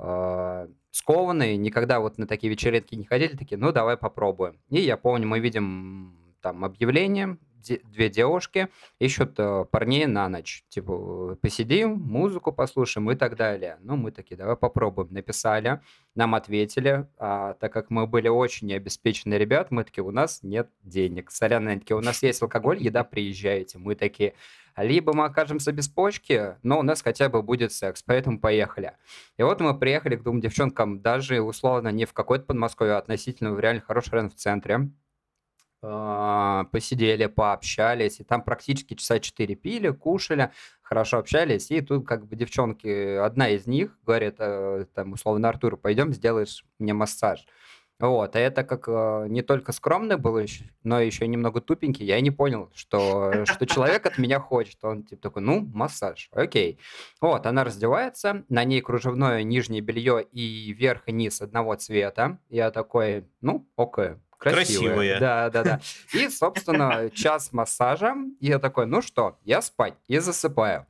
э, скованные, никогда вот на такие вечеринки не ходили, такие, ну, давай попробуем. И я помню, мы видим там объявление, две девушки ищут э, парней на ночь. Типа, посидим, музыку послушаем и так далее. Ну, мы такие, давай попробуем. Написали, нам ответили. А, так как мы были очень необеспеченные ребят, мы такие, у нас нет денег. Сорян, такие, у нас есть алкоголь, еда, приезжайте. Мы такие, либо мы окажемся без почки, но у нас хотя бы будет секс, поэтому поехали. И вот мы приехали к двум девчонкам, даже условно не в какой-то Подмосковье, а относительно в реально хороший район в центре. а, посидели, пообщались, и там практически часа четыре пили, кушали, хорошо общались, и тут как бы девчонки, одна из них говорит, э, там, условно, Артур, пойдем сделаешь мне массаж. Вот, а это как э, не только скромный был, но еще немного тупенький. Я не понял, что, что человек от меня хочет. Он типа такой, ну, массаж, окей. Вот, она раздевается, на ней кружевное нижнее белье и верх и низ одного цвета. Я такой, ну, окей, красивая. Красивая. Да, да, да. И, собственно, час массажа. И я такой, ну что, я спать. И засыпаю.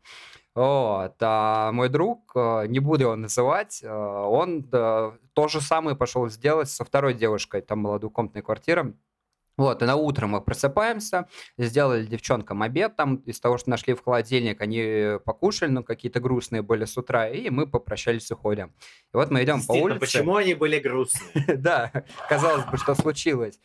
Вот. А мой друг, э, не буду его называть, э, он то же самое пошел сделать со второй девушкой. Там была двухкомнатная квартира. Вот, и на утро мы просыпаемся, сделали девчонкам обед, там из того, что нашли в холодильник, они покушали, но какие-то грустные были с утра, и мы попрощались, уходим. И вот мы идем по улице. Почему они были грустные? [LAUGHS] Да, казалось бы, что случилось.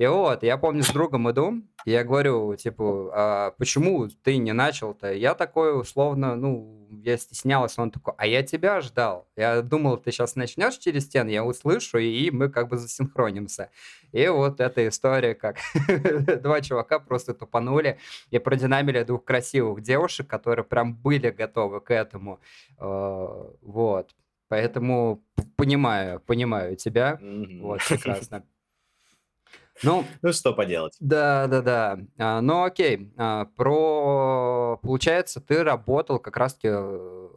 И вот, я помню, с другом иду, и я говорю, типа, а почему ты не начал-то? Я такой, условно, ну, я стеснялась, он такой, а я тебя ждал. Я думал, ты сейчас начнешь через стену, я услышу, и мы как бы засинхронимся. И вот эта история, как [LAUGHS] два чувака просто тупанули и продинамили двух красивых девушек, которые прям были готовы к этому. А, вот. Поэтому понимаю, понимаю тебя. Вот, прекрасно. Ну, [LAUGHS] ну что поделать. Да, да, да. А, ну окей. А, про получается, ты работал как раз-таки э,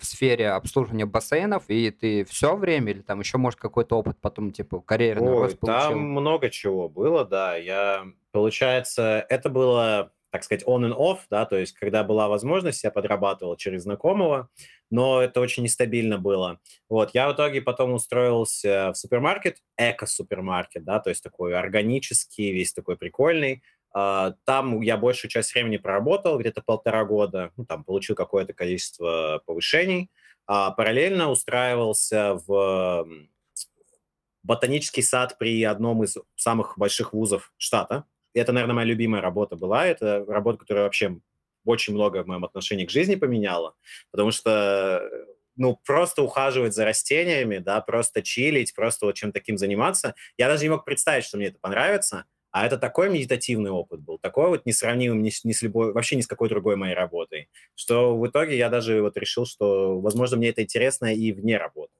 в сфере обслуживания бассейнов, и ты все время, или там еще, может, какой-то опыт потом, типа, карьерный Ой, рост получил? Там много чего было, да. Я, получается, это было так сказать, on and off, да, то есть когда была возможность, я подрабатывал через знакомого, но это очень нестабильно было. Вот, я в итоге потом устроился в супермаркет, эко-супермаркет, да, то есть такой органический, весь такой прикольный. А, там я большую часть времени проработал, где-то полтора года, ну, там получил какое-то количество повышений, а параллельно устраивался в ботанический сад при одном из самых больших вузов штата, это, наверное, моя любимая работа была. Это работа, которая вообще очень много в моем отношении к жизни поменяла, потому что ну, просто ухаживать за растениями, да, просто чилить, просто вот чем таким заниматься. Я даже не мог представить, что мне это понравится, а это такой медитативный опыт был, такой вот несравнимый ни с, ни с любой, вообще ни с какой другой моей работой, что в итоге я даже вот решил, что, возможно, мне это интересно и вне работы.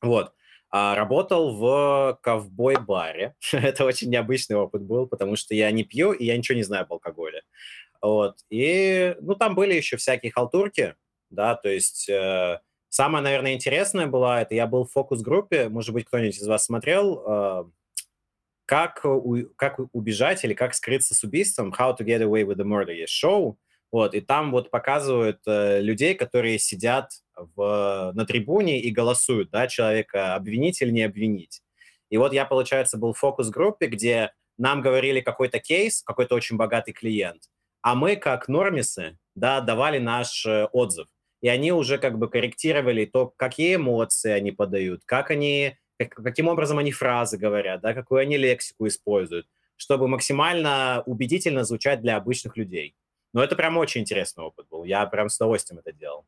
Вот. А, работал в ковбой-баре. [LAUGHS] Это очень необычный опыт был, потому что я не пью, и я ничего не знаю об алкоголе. Вот. И, ну, там были еще всякие халтурки, да, то есть э, самое, наверное, интересное было, это я был в фокус-группе, может быть, кто-нибудь из вас смотрел, э, как, у, как убежать или как скрыться с убийством, How to get away with the murder, есть шоу, вот, и там вот показывают э, людей, которые сидят в, на трибуне и голосуют, да, человека обвинить или не обвинить. И вот я, получается, был в фокус-группе, где нам говорили какой-то кейс, какой-то очень богатый клиент, а мы, как нормисы, да, давали наш э, отзыв. И они уже как бы корректировали то, какие эмоции они подают, как они, как, каким образом они фразы говорят, да, какую они лексику используют, чтобы максимально убедительно звучать для обычных людей. Но это прям очень интересный опыт был. Я прям с удовольствием это делал.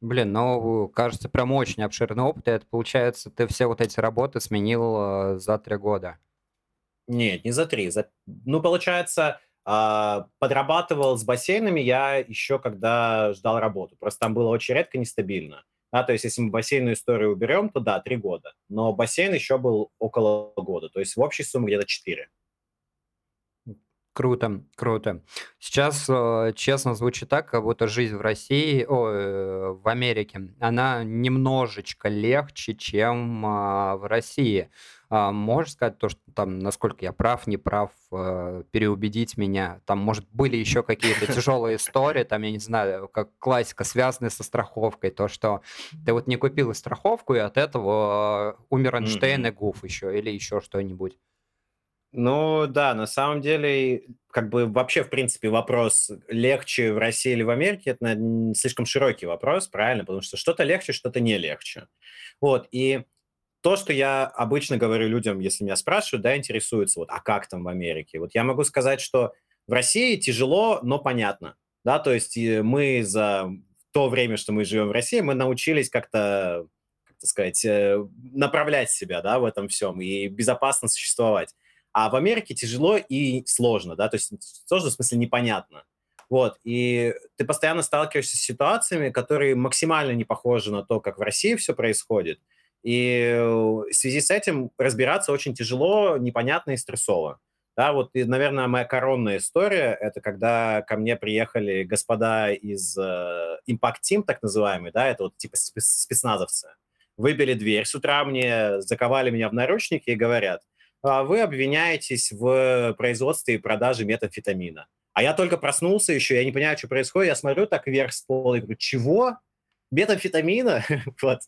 Блин, ну, кажется, прям очень обширный опыт. И это, получается, ты все вот эти работы сменил э, за три года. Нет, не за три. За... Ну, получается, э, подрабатывал с бассейнами я еще когда ждал работу. Просто там было очень редко нестабильно. Да, то есть, если мы бассейную историю уберем, то да, три года. Но бассейн еще был около года. То есть, в общей сумме где-то четыре. Круто, круто. Сейчас, э, честно, звучит так, как будто жизнь в России, о, э, в Америке, она немножечко легче, чем а, в России. А, можешь сказать то, что там, насколько я прав, не прав, э, переубедить меня? Там, может, были еще какие-то [LAUGHS] тяжелые истории, там, я не знаю, как классика, связанная со страховкой, то, что ты вот не купил страховку, и от этого умер Эйнштейн и Гуф еще, или еще что-нибудь. Ну да, на самом деле, как бы вообще, в принципе, вопрос, легче в России или в Америке, это слишком широкий вопрос, правильно? Потому что что-то легче, что-то не легче. Вот, и то, что я обычно говорю людям, если меня спрашивают, да, интересуются, вот, а как там в Америке? Вот я могу сказать, что в России тяжело, но понятно, да, то есть мы за то время, что мы живем в России, мы научились как-то, как сказать, э, направлять себя, да, в этом всем и безопасно существовать. А в Америке тяжело и сложно, да, то есть сложно в смысле непонятно. Вот, и ты постоянно сталкиваешься с ситуациями, которые максимально не похожи на то, как в России все происходит. И в связи с этим разбираться очень тяжело, непонятно и стрессово. Да, вот, и, наверное, моя коронная история – это когда ко мне приехали господа из э, Impact Team, так называемый, да, это вот типа спецназовцы. Выбили дверь с утра мне, заковали меня в наручники и говорят, вы обвиняетесь в производстве и продаже метамфетамина. А я только проснулся еще, я не понимаю, что происходит. Я смотрю так вверх с пола и говорю, чего? Метамфетамина? [LAUGHS] вот.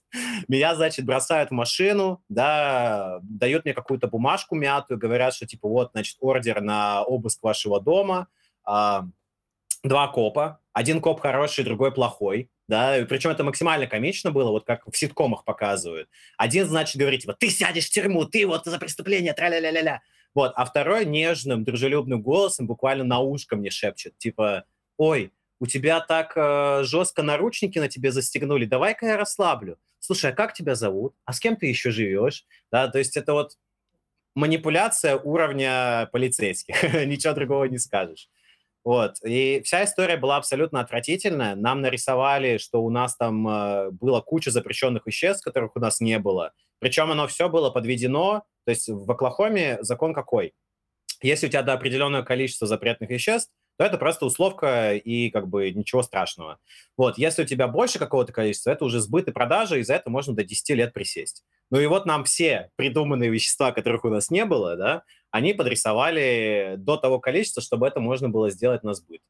Меня, значит, бросают в машину, да, дают мне какую-то бумажку мятую, говорят, что, типа, вот, значит, ордер на обыск вашего дома. А, два копа. Один коп хороший, другой плохой. Да, и причем это максимально комично было, вот как в ситкомах показывают. Один, значит, говорит, типа, ты сядешь в тюрьму, ты вот за преступление, тра-ля-ля-ля-ля. Вот, а второй нежным, дружелюбным голосом буквально на ушко мне шепчет, типа, ой, у тебя так э, жестко наручники на тебе застегнули, давай-ка я расслаблю. Слушай, а как тебя зовут? А с кем ты еще живешь? Да, то есть это вот манипуляция уровня полицейских, [LAUGHS] ничего другого не скажешь. Вот. И вся история была абсолютно отвратительная. Нам нарисовали, что у нас там э, было куча запрещенных веществ, которых у нас не было. Причем оно все было подведено то есть в Оклахоме закон какой? Если у тебя до определенного количества запретных веществ, то это просто условка и как бы ничего страшного. Вот, если у тебя больше какого-то количества, это уже сбыт и продажа, и за это можно до 10 лет присесть. Ну и вот нам все придуманные вещества, которых у нас не было, да, они подрисовали до того количества, чтобы это можно было сделать на сбыт.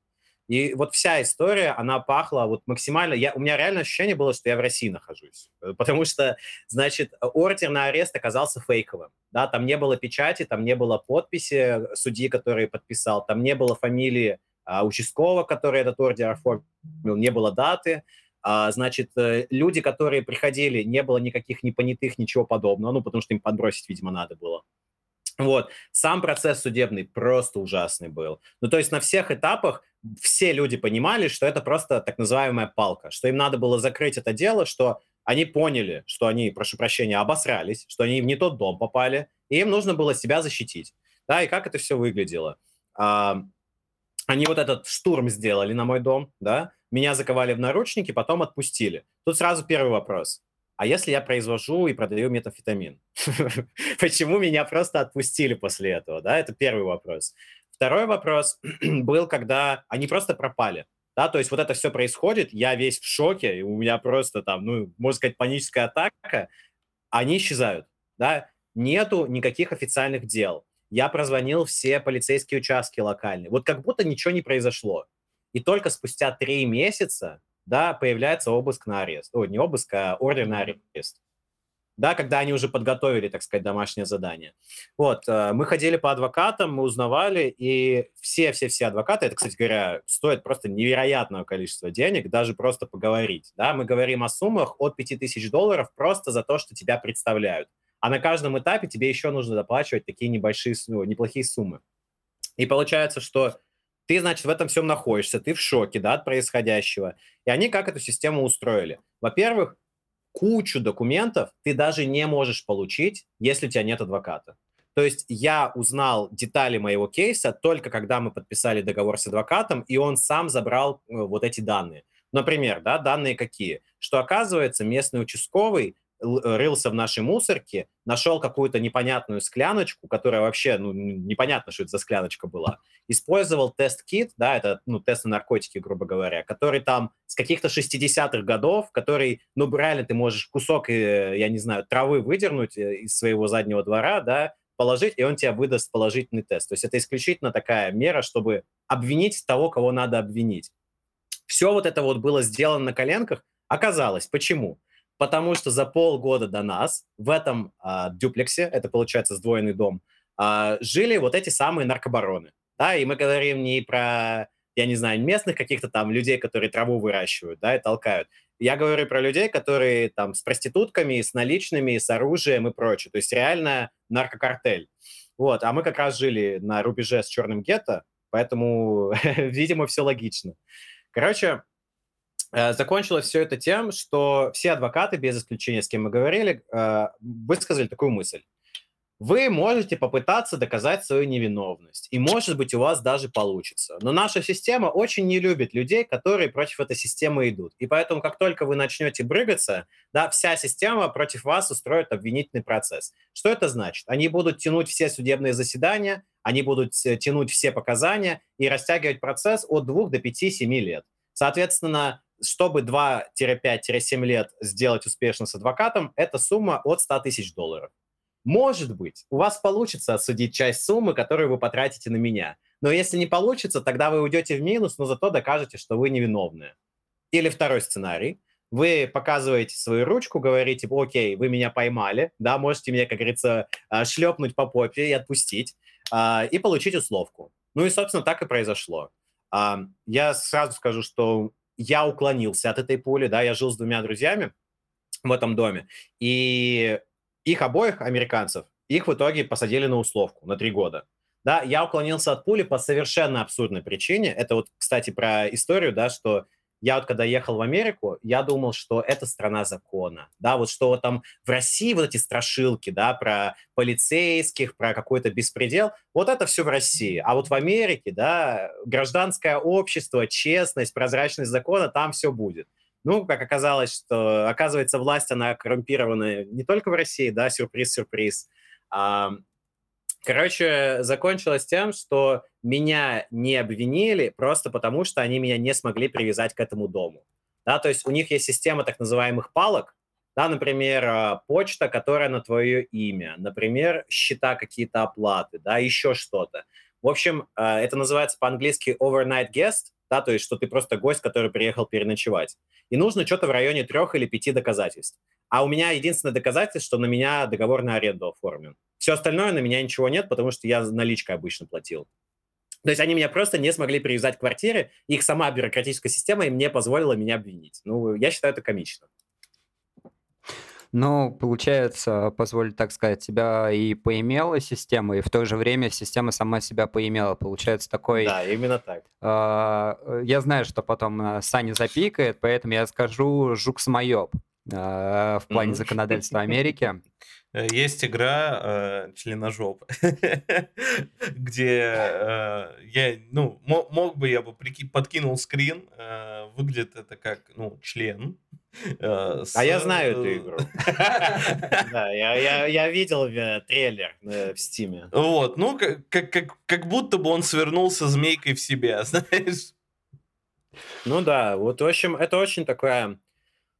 И вот вся история, она пахла вот максимально... Я, у меня реально ощущение было, что я в России нахожусь. Э, потому что, значит, ордер на арест оказался фейковым. Да, там не было печати, там не было подписи судьи, который подписал, там не было фамилии а, участкового, который этот ордер оформил, не было даты. А, значит, э, люди, которые приходили, не было никаких непонятых, ничего подобного, ну, потому что им подбросить, видимо, надо было. Вот. Сам процесс судебный просто ужасный был. Ну, то есть на всех этапах все люди понимали, что это просто так называемая палка, что им надо было закрыть это дело, что они поняли, что они, прошу прощения, обосрались, что они в не тот дом попали, и им нужно было себя защитить. Да, и как это все выглядело? А, они вот этот штурм сделали на мой дом, да, меня заковали в наручники, потом отпустили. Тут сразу первый вопрос а если я произвожу и продаю метафетамин? [LAUGHS] Почему меня просто отпустили после этого? Да, это первый вопрос. Второй вопрос [CLEARS THROAT] был, когда они просто пропали. Да, то есть вот это все происходит, я весь в шоке, и у меня просто там, ну, можно сказать, паническая атака, они исчезают, да, нету никаких официальных дел. Я прозвонил все полицейские участки локальные, вот как будто ничего не произошло. И только спустя три месяца да, появляется обыск на арест. Ой, не обыск, а ордер на арест. Да, когда они уже подготовили, так сказать, домашнее задание. Вот, э, мы ходили по адвокатам, мы узнавали, и все-все-все адвокаты, это, кстати говоря, стоит просто невероятного количества денег, даже просто поговорить. Да, мы говорим о суммах от 5000 долларов просто за то, что тебя представляют. А на каждом этапе тебе еще нужно доплачивать такие небольшие, ну, неплохие суммы. И получается, что ты, значит, в этом всем находишься, ты в шоке, да, от происходящего. И они как эту систему устроили? Во-первых, кучу документов ты даже не можешь получить, если у тебя нет адвоката. То есть я узнал детали моего кейса только когда мы подписали договор с адвокатом, и он сам забрал э, вот эти данные. Например, да, данные какие? Что оказывается местный участковый рылся в нашей мусорке, нашел какую-то непонятную скляночку, которая вообще, ну, непонятно, что это за скляночка была, использовал тест-кит, да, это, ну, тест на наркотики, грубо говоря, который там с каких-то 60-х годов, который, ну, реально ты можешь кусок, э, я не знаю, травы выдернуть э, из своего заднего двора, да, положить, и он тебе выдаст положительный тест. То есть это исключительно такая мера, чтобы обвинить того, кого надо обвинить. Все вот это вот было сделано на коленках. Оказалось, почему? Потому что за полгода до нас в этом а, дюплексе, это получается сдвоенный дом, а, жили вот эти самые наркобароны. Да, и мы говорим не про, я не знаю, местных каких-то там людей, которые траву выращивают, да, и толкают. Я говорю про людей, которые там с проститутками, с наличными, с оружием и прочее. То есть реально наркокартель. Вот, а мы как раз жили на рубеже с черным гетто, поэтому, [LAUGHS] видимо, все логично. Короче, закончилось все это тем, что все адвокаты, без исключения, с кем мы говорили, э, высказали такую мысль. вы можете попытаться доказать свою невиновность. И, может быть, у вас даже получится. Но наша система очень не любит людей, которые против этой системы идут. И поэтому, как только вы начнете брыгаться, да, вся система против вас устроит обвинительный процесс. Что это значит? Они будут тянуть все судебные заседания, они будут тянуть все показания и растягивать процесс от 2 до 5-7 лет. Соответственно, чтобы 2-5-7 лет сделать успешно с адвокатом, это сумма от 100 тысяч долларов. Может быть, у вас получится отсудить часть суммы, которую вы потратите на меня. Но если не получится, тогда вы уйдете в минус, но зато докажете, что вы невиновны. Или второй сценарий. Вы показываете свою ручку, говорите, окей, вы меня поймали, да, можете меня, как говорится, а, шлепнуть по попе и отпустить, а, и получить условку. Ну и, собственно, так и произошло. А, я сразу скажу, что я уклонился от этой пули, да, я жил с двумя друзьями в этом доме, и их обоих, американцев, их в итоге посадили на условку на три года. Да, я уклонился от пули по совершенно абсурдной причине. Это вот, кстати, про историю, да, что я вот когда ехал в Америку, я думал, что это страна закона, да, вот что там в России вот эти страшилки, да, про полицейских, про какой-то беспредел, вот это все в России, а вот в Америке, да, гражданское общество, честность, прозрачность закона, там все будет. Ну, как оказалось, что, оказывается, власть, она коррумпированная не только в России, да, сюрприз-сюрприз. А, короче, закончилось тем, что меня не обвинили просто потому, что они меня не смогли привязать к этому дому. Да, то есть у них есть система так называемых палок, да, например, а, почта, которая на твое имя, например, счета какие-то оплаты, да, еще что-то. В общем, а, это называется по-английски overnight guest, да, то есть что ты просто гость, который приехал переночевать. И нужно что-то в районе трех или пяти доказательств. А у меня единственное доказательство, что на меня договор на аренду оформлен. Все остальное на меня ничего нет, потому что я наличкой обычно платил. То есть они меня просто не смогли привязать к квартире, их сама бюрократическая система им не позволила меня обвинить. Ну, я считаю это комично. Ну, получается, позволь так сказать, тебя и поимела система, и в то же время система сама себя поимела. Получается такой... Да, именно так. Э, я знаю, что потом э, Саня запикает, поэтому я скажу «жук-самоеб» э, в плане законодательства Америки. [LAUGHS] Есть игра э, членожоп, [LAUGHS] где э, я, ну, мог бы я бы подкинул скрин, э, выглядит это как, ну, член, Э, а я знаю эту э, игру. [LAUGHS] Да, я видел э, трейлер в Стиме. Вот, ну, как будто бы он свернулся змейкой в себя, [LAUGHS] знаешь. Ну да, вот, в общем, это очень такая,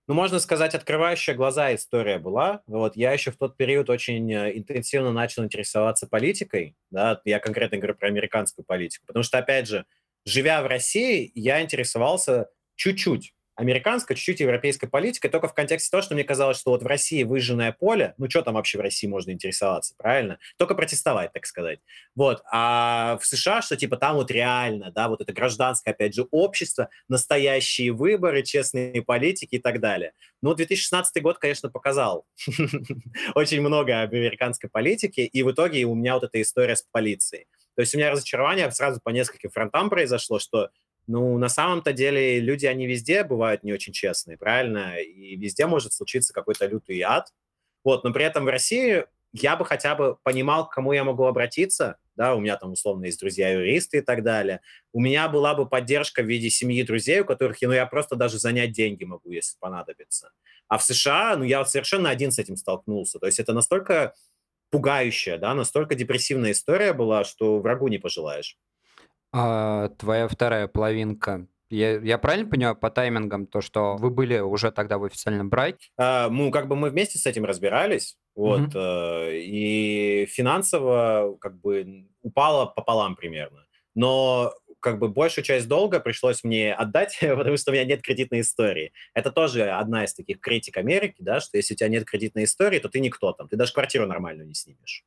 ну, можно сказать, открывающая глаза история была. Вот, я еще в тот период очень интенсивно начал интересоваться политикой, да, я конкретно говорю про американскую политику, потому что, опять же, живя в России, я интересовался чуть-чуть американская, чуть-чуть европейская политика, только в контексте того, что мне казалось, что вот в России выжженное поле, ну что там вообще в России можно интересоваться, правильно? Только протестовать, так сказать. Вот. А в США, что типа там вот реально, да, вот это гражданское, опять же, общество, настоящие выборы, честные политики и так далее. Ну, 2016 год, конечно, показал [LAUGHS] очень много американской политики, и в итоге у меня вот эта история с полицией. То есть у меня разочарование сразу по нескольким фронтам произошло, что ну, на самом-то деле люди, они везде бывают не очень честные, правильно? И везде может случиться какой-то лютый ад. Вот, но при этом в России я бы хотя бы понимал, к кому я могу обратиться, да, у меня там условно есть друзья-юристы и так далее. У меня была бы поддержка в виде семьи друзей, у которых, ну, я просто даже занять деньги могу, если понадобится. А в США, ну, я совершенно один с этим столкнулся. То есть это настолько пугающая, да, настолько депрессивная история была, что врагу не пожелаешь. А твоя вторая половинка, я, я правильно понимаю по таймингам, то, что вы были уже тогда в официальном браке? А, ну, как бы мы вместе с этим разбирались, вот, Мгм. э, и финансово как бы упало пополам примерно. Но как бы большую часть долга пришлось мне отдать, [LAUGHS] потому что у меня нет кредитной истории. Это тоже одна из таких критик Америки, да, что если у тебя нет кредитной истории, то ты никто там, ты даже квартиру нормальную не снимешь.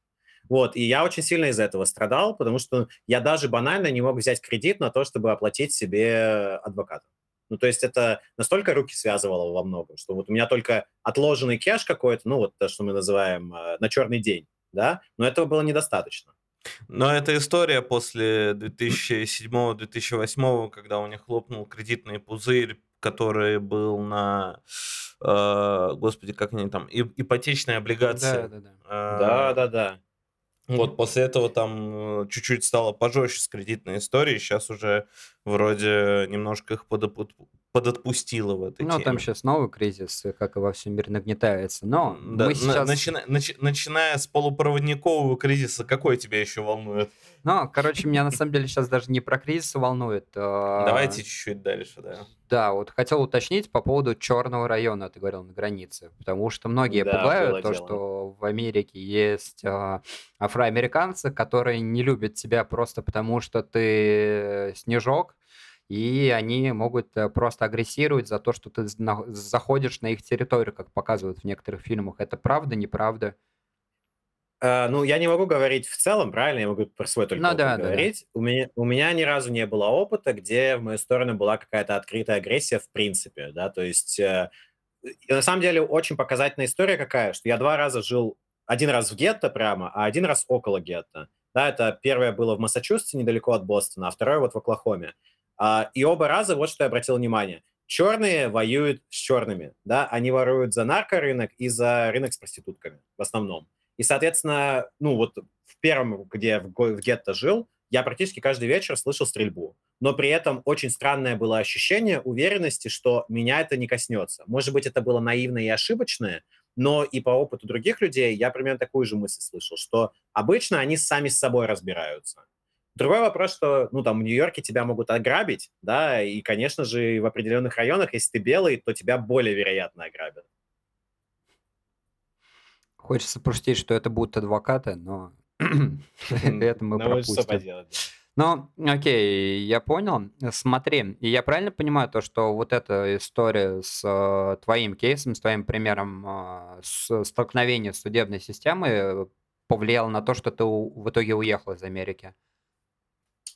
Вот, и я очень сильно из этого страдал, потому что я даже банально не мог взять кредит на то, чтобы оплатить себе адвоката. Ну, то есть это настолько руки связывало во многом, что вот у меня только отложенный кэш какой-то, ну, вот то, что мы называем э, на черный день, да, но этого было недостаточно. Но эта история после 2007-2008, когда у них хлопнул кредитный пузырь, который был на, э, господи, как они там, ипотечные облигации. Да, да, да. Э, да, да, да Вот после этого там э, чуть-чуть стало пожестче с кредитной историей, сейчас уже вроде немножко их подопу- подотпустило в этой Ну, там теме. сейчас новый кризис, как и во всем мире, нагнетается. Но Да, мы на- сейчас... начина- нач- начиная с полупроводникового кризиса, какой тебя еще волнует? Ну, короче, меня на самом деле сейчас даже не про кризис волнует. а, Давайте чуть-чуть дальше, да. Да, вот хотел уточнить по поводу черного района, ты говорил, на границе. Потому что многие Да, пугают то, дело. что в Америке есть а, афроамериканцы, которые не любят тебя просто потому, что ты снежок, и они могут э, просто агрессировать за то, что ты заходишь на их территорию, как показывают в некоторых фильмах. Это правда, неправда? Э, ну, я не могу говорить в целом, правильно? Я могу про свой только Ну да, да, да. говорить. У меня, у меня ни разу не было опыта, где в мою сторону была какая-то открытая агрессия в принципе, да, то есть... э, на самом деле очень показательная история какая, что я два раза жил, один раз в гетто прямо, а один раз около гетто. Да, это первое было в Массачусетсе, недалеко от Бостона, а второе вот в Оклахоме. А, и оба раза вот что я обратил внимание. Черные воюют с черными, да, они воруют за наркорынок и за рынок с проститутками в основном. И, соответственно, ну вот в первом, где я в, гетто жил, я практически каждый вечер слышал стрельбу. Но при этом очень странное было ощущение уверенности, что меня это не коснется. Может быть, это было наивное и ошибочное, но и по опыту других людей я примерно такую же мысль слышал, что обычно они сами с собой разбираются. Другой вопрос, что, ну, там, в Нью-Йорке тебя могут ограбить, да, и, конечно же, в определенных районах, если ты белый, то тебя более вероятно ограбят. Хочется пошутить, что это будут адвокаты, но [CLEARS THROAT] [LAUGHS] это мы пропустим. Ну, окей, я понял. Смотри, и я правильно понимаю то, что вот эта история с э, твоим кейсом, с твоим примером э, с столкновения с судебной системой э, повлияла на то, что ты у- в итоге уехал из Америки?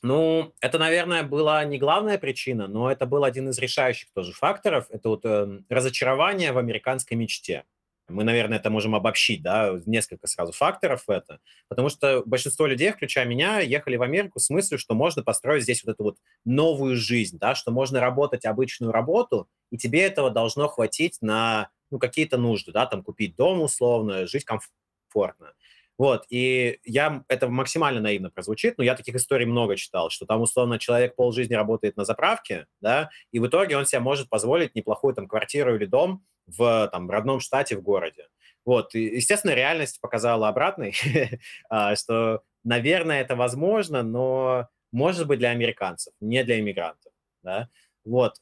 Ну, это, наверное, была не главная причина, но это был один из решающих тоже факторов. Это вот эм, разочарование в американской мечте. Мы, наверное, это можем обобщить, да, несколько сразу факторов это. Потому что большинство людей, включая меня, ехали в Америку с мыслью, что можно построить здесь вот эту вот новую жизнь, да, что можно работать обычную работу, и тебе этого должно хватить на ну, какие-то нужды, да, там купить дом условно, жить комфортно. Вот, и я, это максимально наивно прозвучит, но я таких историй много читал, что там, условно, человек полжизни работает на заправке, да, и в итоге он себе может позволить неплохую там квартиру или дом в там родном штате, в городе. Вот, и, естественно, реальность показала обратный, [LAUGHS] а, что, наверное, это возможно, но может быть для американцев, не для иммигрантов, да. Вот,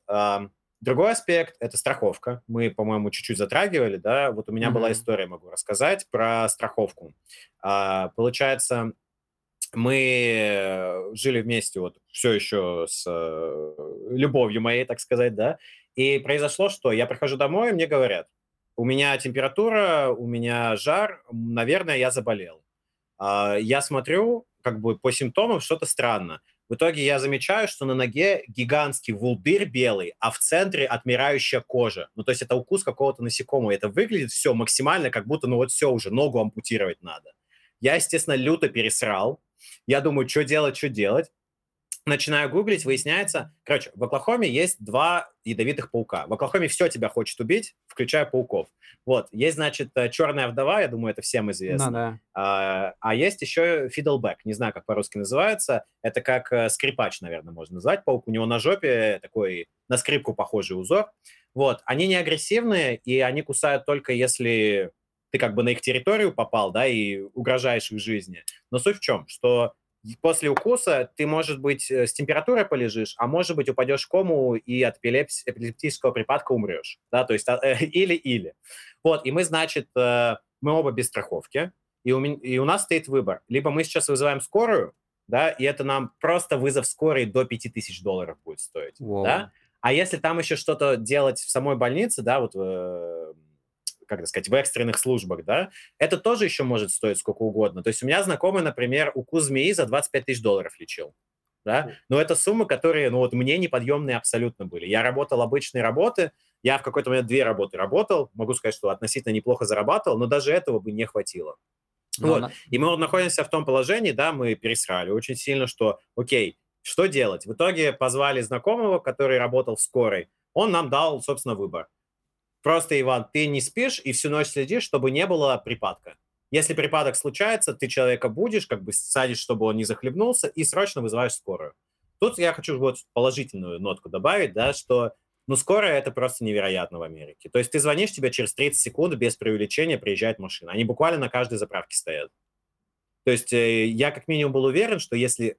Другой аспект – это страховка. Мы, по-моему, чуть-чуть затрагивали, да. Вот у меня была Мгм. история, могу рассказать, про страховку. А, Получается, мы жили вместе вот все еще с э, любовью моей, так сказать, да. И произошло что? Я прихожу домой, и мне говорят, у меня температура, у меня жар, наверное, я заболел. А, Я смотрю, как бы по симптомам что-то странно. В итоге я замечаю, что на ноге гигантский вулдырь белый, а в центре отмирающая кожа. Ну, то есть это укус какого-то насекомого. Это выглядит все максимально, как будто, ну вот все уже, ногу ампутировать надо. Я, естественно, люто пересрал. Я думаю, что делать, что делать. Начинаю гуглить, выясняется... Короче, в Оклахоме есть два ядовитых паука. В Оклахоме все тебя хочет убить, включая пауков. Вот, есть, значит, э, черная вдова, я думаю, это всем известно. Ну да. А, а есть еще fiddleback, не знаю, как по-русски называется. Это как э, скрипач, наверное, можно назвать. Паук у него на жопе такой на скрипку похожий узор. Вот, они не агрессивные, и они кусают только если ты как бы на их территорию попал, да, и угрожаешь их жизни. Но суть в чем, что после укуса ты, может быть, э, с температурой полежишь, а может быть, упадешь в кому и от эпилепс- эпилептического припадка умрешь. Да, то есть а, э, [LAUGHS] или-или. Вот, и мы, значит, э, мы оба без страховки, и у, мен- и у нас стоит выбор. Либо мы сейчас вызываем скорую, да, и это нам просто вызов скорой до 5000 долларов будет стоить, Воу. да. А если там еще что-то делать в самой больнице, да, вот, как сказать, в экстренных службах, да, это тоже еще может стоить сколько угодно. То есть у меня знакомый, например, укус змеи за 25 тысяч долларов лечил. Да? Но это суммы, которые, ну вот мне неподъемные абсолютно были. Я работал обычные работы, я в какой-то момент две работы работал, могу сказать, что относительно неплохо зарабатывал, но даже этого бы не хватило. Ну, Вот. на- И мы вот находимся в том положении, да, мы пересрали очень сильно, что, окей, что делать? В итоге позвали знакомого, который работал в скорой. Он нам дал, собственно, выбор. Просто, Иван, ты не спишь и всю ночь следишь, чтобы не было припадка. Если припадок случается, ты человека будешь, как бы садишь, чтобы он не захлебнулся, и срочно вызываешь скорую. Тут я хочу вот положительную нотку добавить, да, что ну, скорая это просто невероятно в Америке. То есть ты звонишь, тебе через 30 секунд без преувеличения приезжает машина. Они буквально на каждой заправке стоят. То есть э, я как минимум был уверен, что если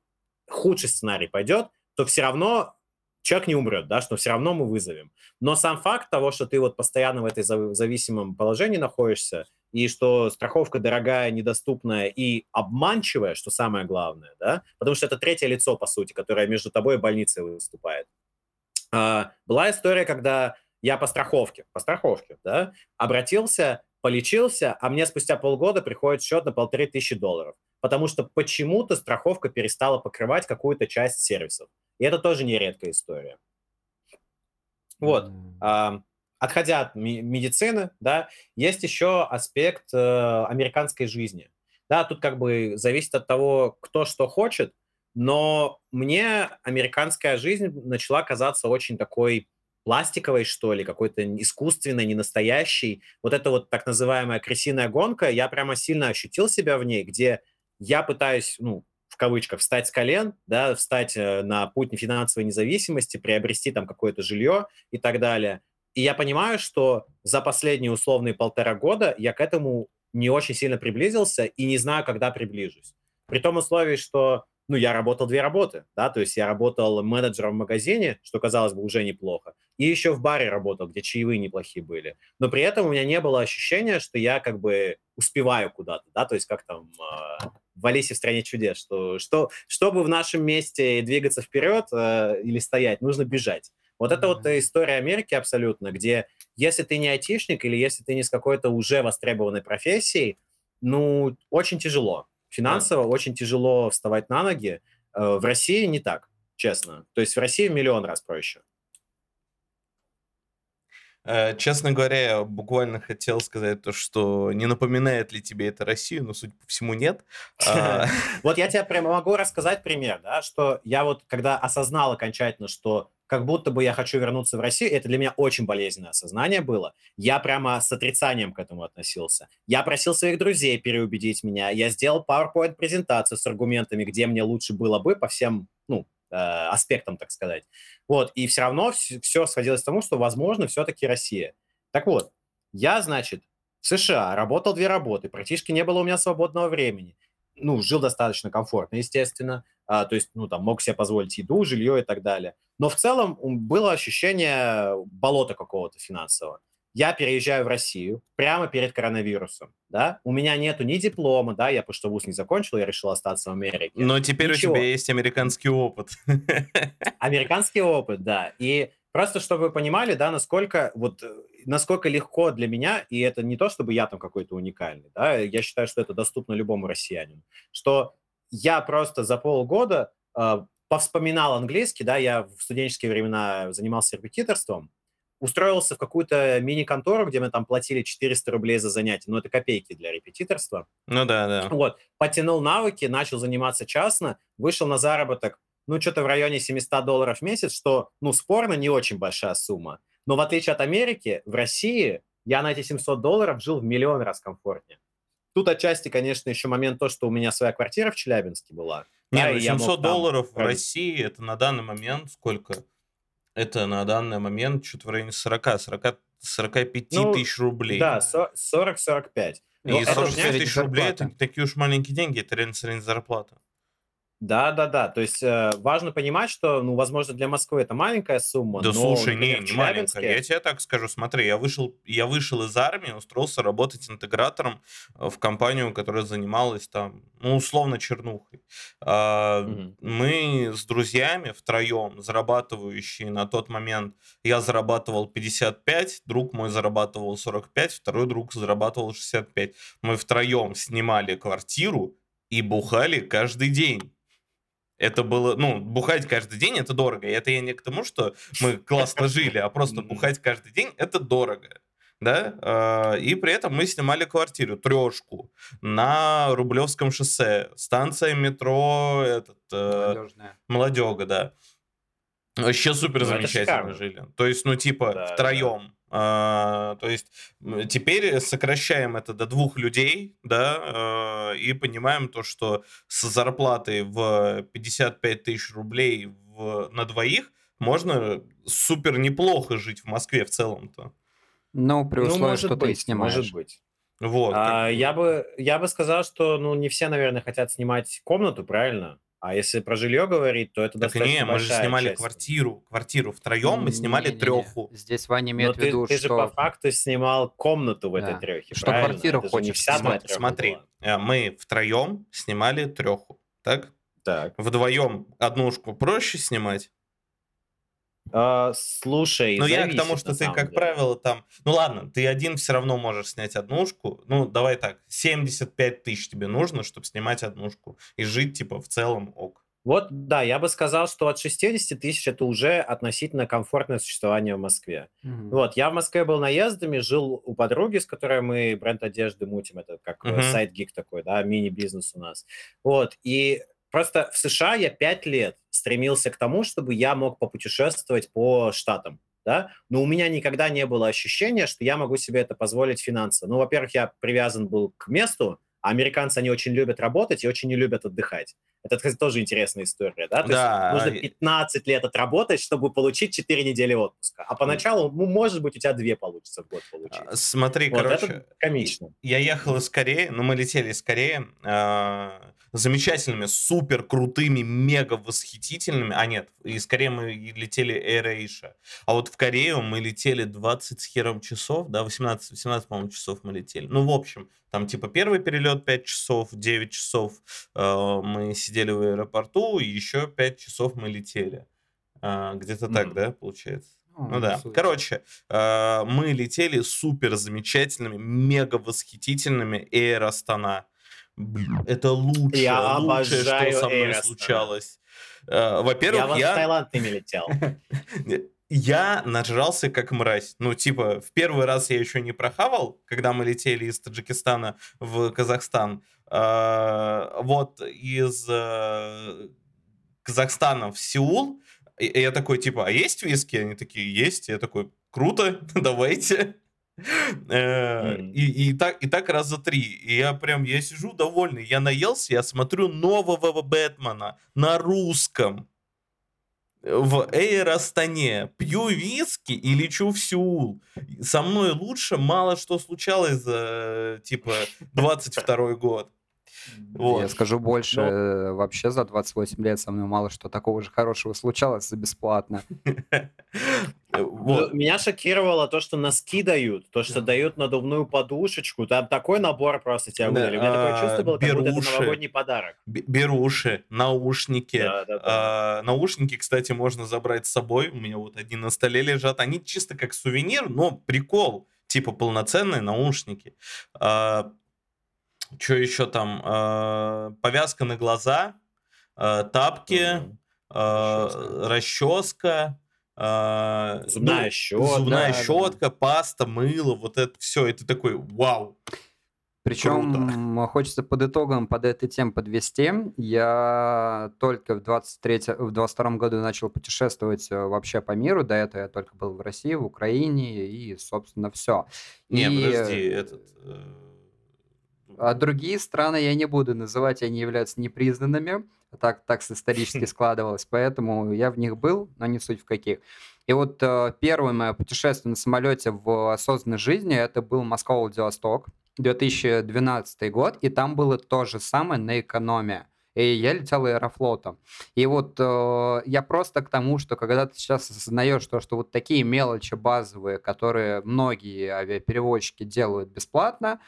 худший сценарий пойдет, то все равно человек не умрет, да, что все равно мы вызовем. Но сам факт того, что ты вот постоянно в этой зависимом положении находишься, и что страховка дорогая, недоступная и обманчивая, что самое главное, да, потому что это третье лицо, по сути, которое между тобой и больницей выступает. А, была история, когда я по страховке, по страховке, да, обратился, полечился, а мне спустя полгода приходит счет на полторы тысячи долларов, потому что почему-то страховка перестала покрывать какую-то часть сервисов. И это тоже нередкая история. Вот. Mm. Отходя от медицины, да, есть еще аспект э, американской жизни. Да, тут как бы зависит от того, кто что хочет, но мне американская жизнь начала казаться очень такой пластиковой, что ли, какой-то искусственной, ненастоящей. Вот эта вот так называемая крысиная гонка, я прямо сильно ощутил себя в ней, где я пытаюсь, ну, в кавычках, встать с колен, да, встать э, на путь финансовой независимости, приобрести там какое-то жилье и так далее. И я понимаю, что за последние условные полтора года я к этому не очень сильно приблизился и не знаю, когда приближусь. При том условии, что ну, я работал две работы, да, то есть я работал менеджером в магазине, что, казалось бы, уже неплохо, и еще в баре работал, где чаевые неплохие были. Но при этом у меня не было ощущения, что я как бы успеваю куда-то, да, то есть как там э, в Алисе в стране чудес, что, что чтобы в нашем месте двигаться вперед э, или стоять, нужно бежать. Вот это вот история Америки абсолютно, где если ты не айтишник или если ты не с какой-то уже востребованной профессией, ну, очень тяжело. Финансово да. очень тяжело вставать на ноги. Э, в России не так, честно. То есть в России миллион раз проще. Э, честно говоря, я буквально хотел сказать то, что не напоминает ли тебе это Россию, но, судя по всему, нет. А, [LAUGHS] вот я тебе прямо могу рассказать пример, да, что я вот, когда осознал окончательно, что как будто бы я хочу вернуться в Россию. Это для меня очень болезненное осознание было. Я прямо с отрицанием к этому относился. Я просил своих друзей переубедить меня. Я сделал PowerPoint-презентацию с аргументами, где мне лучше было бы по всем э, аспектам, так сказать. Вот. И все равно все, все сводилось к тому, что, возможно, все-таки Россия. Так вот, я, значит, в США работал две работы, практически не было у меня свободного времени. Ну, жил достаточно комфортно, естественно а, то есть, ну, там, мог себе позволить еду, жилье и так далее. Но в целом было ощущение болота какого-то финансового. Я переезжаю в Россию прямо перед коронавирусом, да, у меня нету ни диплома, да, я потому что вуз не закончил, я решил остаться в Америке. Но теперь Ничего. у тебя есть американский опыт. [LAUGHS] Американский опыт, да, и Просто чтобы вы понимали, да, насколько вот насколько легко для меня, и это не то, чтобы я там какой-то уникальный, да, я считаю, что это доступно любому россиянину, что я просто за полгода э, повспоминал английский, да, я в студенческие времена занимался репетиторством, устроился в какую-то мини-контору, где мы там платили 400 рублей за занятие, ну, это копейки для репетиторства. Ну, да, да. Вот, потянул навыки, начал заниматься частно, вышел на заработок, ну, что-то в районе 700 долларов в месяц, что, ну, спорно, не очень большая сумма. Но в отличие от Америки, в России я на эти 700 долларов жил в миллион раз комфортнее. Тут отчасти, конечно, еще момент то, что у меня своя квартира в Челябинске была. Не, да, ну 700 долларов там... в России, это на данный момент сколько? Это на данный момент что-то в районе 40, 40 45 ну, тысяч рублей. Да, 40-45. И 45 тысяч рублей это такие уж маленькие деньги, это реально средняя зарплата. Да, да, да. То есть э, важно понимать, что, ну, возможно, для Москвы это маленькая сумма. Да, но, слушай, например, не, не маленькая. Я тебе так скажу, смотри, я вышел, я вышел из армии, устроился работать интегратором э, в компанию, которая занималась там, ну, условно, чернухой. А, угу. Мы с друзьями втроем, зарабатывающие на тот момент, я зарабатывал 55, друг мой зарабатывал 45, второй друг зарабатывал 65. Мы втроем снимали квартиру и бухали каждый день это было, ну, бухать каждый день это дорого. И это я не к тому, что мы классно жили, а просто бухать каждый день это дорого. Да, а, и при этом мы снимали квартиру, трешку, на Рублевском шоссе, станция метро, этот, э, Молодежга, да. Вообще супер ну, замечательно жили. То есть, ну, типа, да, втроем. А, то есть теперь сокращаем это до двух людей, да, э, и понимаем то, что с зарплатой в 55 тысяч рублей в, на двоих можно супер неплохо жить в Москве в целом-то. Ну, при условии, ну, может что быть, ты снимаешь. Может быть. Вот. А, я, бы, я бы сказал, что ну, не все, наверное, хотят снимать комнату, правильно? А если про жилье говорить, то это так достаточно не, мы же снимали часть. квартиру, квартиру втроем, мы снимали не, не, треху. Не, Здесь Ваня имеет Но в виду, ты, что... ты же по факту снимал комнату в да. этой трехе, Что правильно? квартиру это хочешь вся Смотри, смотри была. Э, мы втроем снимали треху, так? Так. Вдвоем однушку проще снимать? А, слушай, Ну, я к тому, что ты, как деле. правило, там... Ну, ладно, ты один все равно можешь снять однушку. Ну, давай так, 75 тысяч тебе нужно, чтобы снимать однушку. И жить, типа, в целом ок. Вот, да, я бы сказал, что от 60 тысяч это уже относительно комфортное существование в Москве. Mm-hmm. Вот, я в Москве был наездами, жил у подруги, с которой мы бренд одежды мутим, это как mm-hmm. сайт-гик такой, да, мини-бизнес у нас. Вот, и просто в США я 5 лет стремился к тому, чтобы я мог попутешествовать по штатам, да, но у меня никогда не было ощущения, что я могу себе это позволить финансово. Ну, во-первых, я привязан был к месту, а американцы, они очень любят работать и очень не любят отдыхать. Это, кстати, [LAUGHS] тоже интересная история, да? То да. есть нужно 15 лет отработать, чтобы получить 4 недели отпуска. А поначалу, ну, может быть, у тебя 2 получится в год получить. А, смотри, вот короче, это комично. Я ехал из Кореи, ну, мы летели из Кореи, э, замечательными, супер крутыми, мега восхитительными. А нет, из Кореи мы летели AirAsia. А вот в Корею мы летели 20 с хером часов, да, 18, 18 по-моему, часов мы летели. Ну, в общем, там типа первый перелет 5 часов, 9 часов э, мы сидели в аэропорту, и еще 5 часов мы летели. Э, где-то mm. так, да, получается? Oh, ну да. Супер. Короче, э, мы летели супер замечательными, мега восхитительными Air Astana. Это лучшее, я лучшее, что со мной Air случалось. Э, во-первых, я... Я в Таиланд не летел. [LAUGHS] я нажрался как мразь. Ну, типа, в первый раз я еще не прохавал, когда мы летели из Таджикистана в Казахстан. А, вот из э, Казахстана в Сеул. И я такой, типа, а есть виски? Они такие, есть. Я такой, круто, [LAUGHS] давайте. Э, и, и, так, и так раз за три. И я прям, я сижу довольный. Я наелся, я смотрю нового Бэтмена на русском в Эйр пью виски и лечу в Сеул. Со мной лучше мало что случалось за, типа, 22 год. Вот. Я скажу больше, Но... Э, вообще за 28 лет со мной мало что такого же хорошего случалось за бесплатно. [LAUGHS] Вот. Меня шокировало то, что носки дают, то, что дают надувную подушечку. Там такой набор просто тебя выдали. У меня такое чувство было, как будто это новогодний подарок. Беруши, наушники. Да, да, да. А, наушники, кстати, можно забрать с собой. У меня вот один на столе лежат. Они чисто как сувенир, но прикол. Типа полноценные наушники. А, что еще там? А, повязка на глаза, а, тапки, угу. а, расческа а, зубная ну, щетка. Зубная да, щетка, да. паста, мыло, вот это все. И ты такой, вау. Причем Круто. хочется под итогом под этой темой подвести. Я только в 23 в 22 году начал путешествовать э, вообще по миру. До этого я только был в России, в Украине и, собственно, все. Не, и... подожди, этот... А другие страны я не буду называть, они являются непризнанными так, так исторически [LAUGHS] складывалось, поэтому я в них был, но не суть в каких. И вот э, первое мое путешествие на самолете в осознанной жизни, это был Москва-Владивосток, 2012 год, и там было то же самое на экономии. И я летел аэрофлотом. И вот э, я просто к тому, что когда ты сейчас осознаешь то, что вот такие мелочи базовые, которые многие авиаперевозчики делают бесплатно,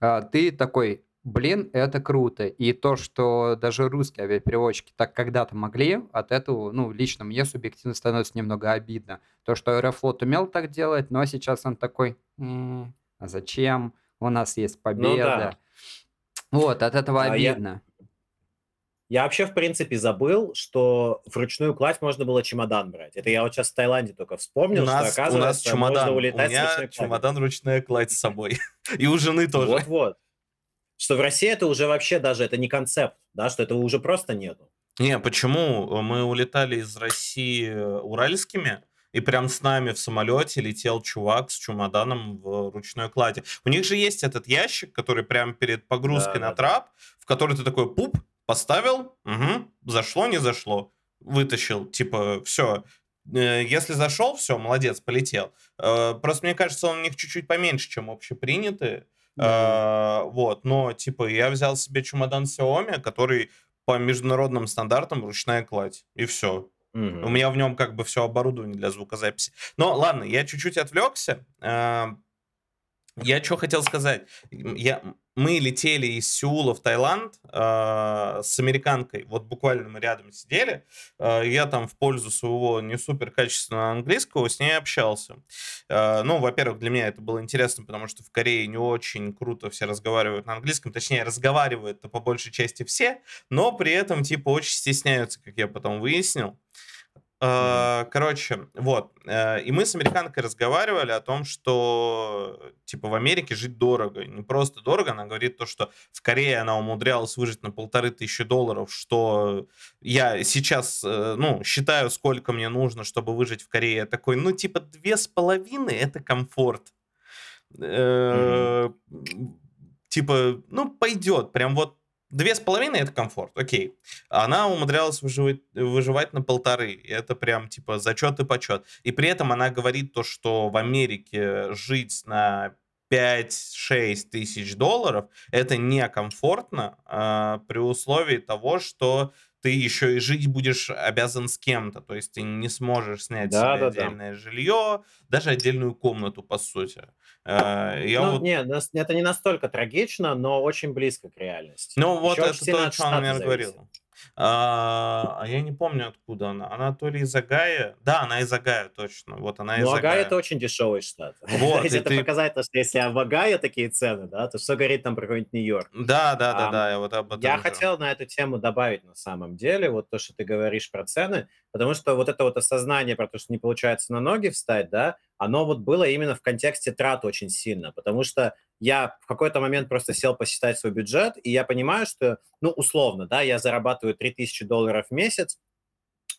ты такой, блин, это круто. И то, что даже русские авиаперевозчики так когда-то могли, от этого, ну, лично мне субъективно становится немного обидно. То, что Аэрофлот умел так делать, но сейчас он такой, м-м, а зачем? У нас есть победа. Ну, да. Вот, от этого а обидно. Я... Я вообще, в принципе, забыл, что вручную кладь можно было чемодан брать. Это я вот сейчас в Таиланде только вспомнил, у нас, что, оказывается, у нас чемодан, можно улетать у меня чемодан ручная кладь с собой. [LAUGHS] И у жены тоже. Вот-вот что в России это уже вообще даже это не концепт, да, что этого уже просто нету. Не, почему? Мы улетали из России уральскими, И прям с нами в самолете летел чувак с чемоданом в ручной кладе. У них же есть этот ящик, который прям перед погрузкой Да, на да. трап, в который ты такой пуп, поставил, угу, зашло, не зашло, вытащил, типа, все. Если зашел, все, молодец, полетел. Э, Просто мне кажется, он у них чуть-чуть поменьше, чем общепринятые. Да. А, Вот, но, типа, я взял себе чемодан Xiaomi, который по международным стандартам ручная кладь, и все. У Мгм. меня в нем как бы все оборудование для звукозаписи. Но ладно, я чуть-чуть отвлекся. Я что хотел сказать. Я, мы летели из Сеула в Таиланд а, с американкой. Вот буквально мы рядом сидели. А, Я там в пользу своего не супер качественного английского с ней общался. А, Ну, во-первых, для меня это было интересно, потому что в Корее не очень круто все разговаривают на английском. Точнее, разговаривают-то по большей части все, но при этом, типа, очень стесняются, как я потом выяснил. А, Короче, вот. э, И мы с американкой разговаривали о том, что, типа, в Америке жить дорого. Не просто дорого, она говорит то, что в Корее она умудрялась выжить на полторы тысячи долларов, что я сейчас, э, ну, считаю, сколько мне нужно, чтобы выжить в Корее. Я такой, ну, типа, две с половиной — это комфорт. Э, Типа, ну, пойдет. Прям вот две с половиной — это комфорт, окей. Она умудрялась выживать, выживать на полторы. Это прям, типа, зачет и почет. И при этом она говорит то, что в Америке жить на 5-6 тысяч долларов это некомфортно а, при условии того, что ты еще и жить будешь обязан с кем-то. То есть ты не сможешь снять Да, себе да, да. отдельное жилье, даже отдельную комнату, по сути. А, Я Ну, вот не, это не настолько трагично, но очень близко к реальности. Ну, вот очень это то, о чем мне зависит. говорил. А, а я не помню, откуда она. Она то ли из Агая. Да, она из Агая, точно. Вот она из Ну, Агая это очень дешевый штат. [LAUGHS] Вот, То это ты- то, что если в Агае такие цены, да, то что говорит там про какой-нибудь Нью-Йорк? Да, да, да, Ам, да, я вот об этом Я хотел на эту тему добавить на самом деле, вот то, что ты говоришь про цены, потому что вот это вот осознание про то, что не получается на ноги встать, да, оно вот было именно в контексте трат очень сильно, потому что я в какой-то момент просто сел посчитать свой бюджет, и я понимаю, что, ну, условно, да, я зарабатываю 3000 долларов в месяц,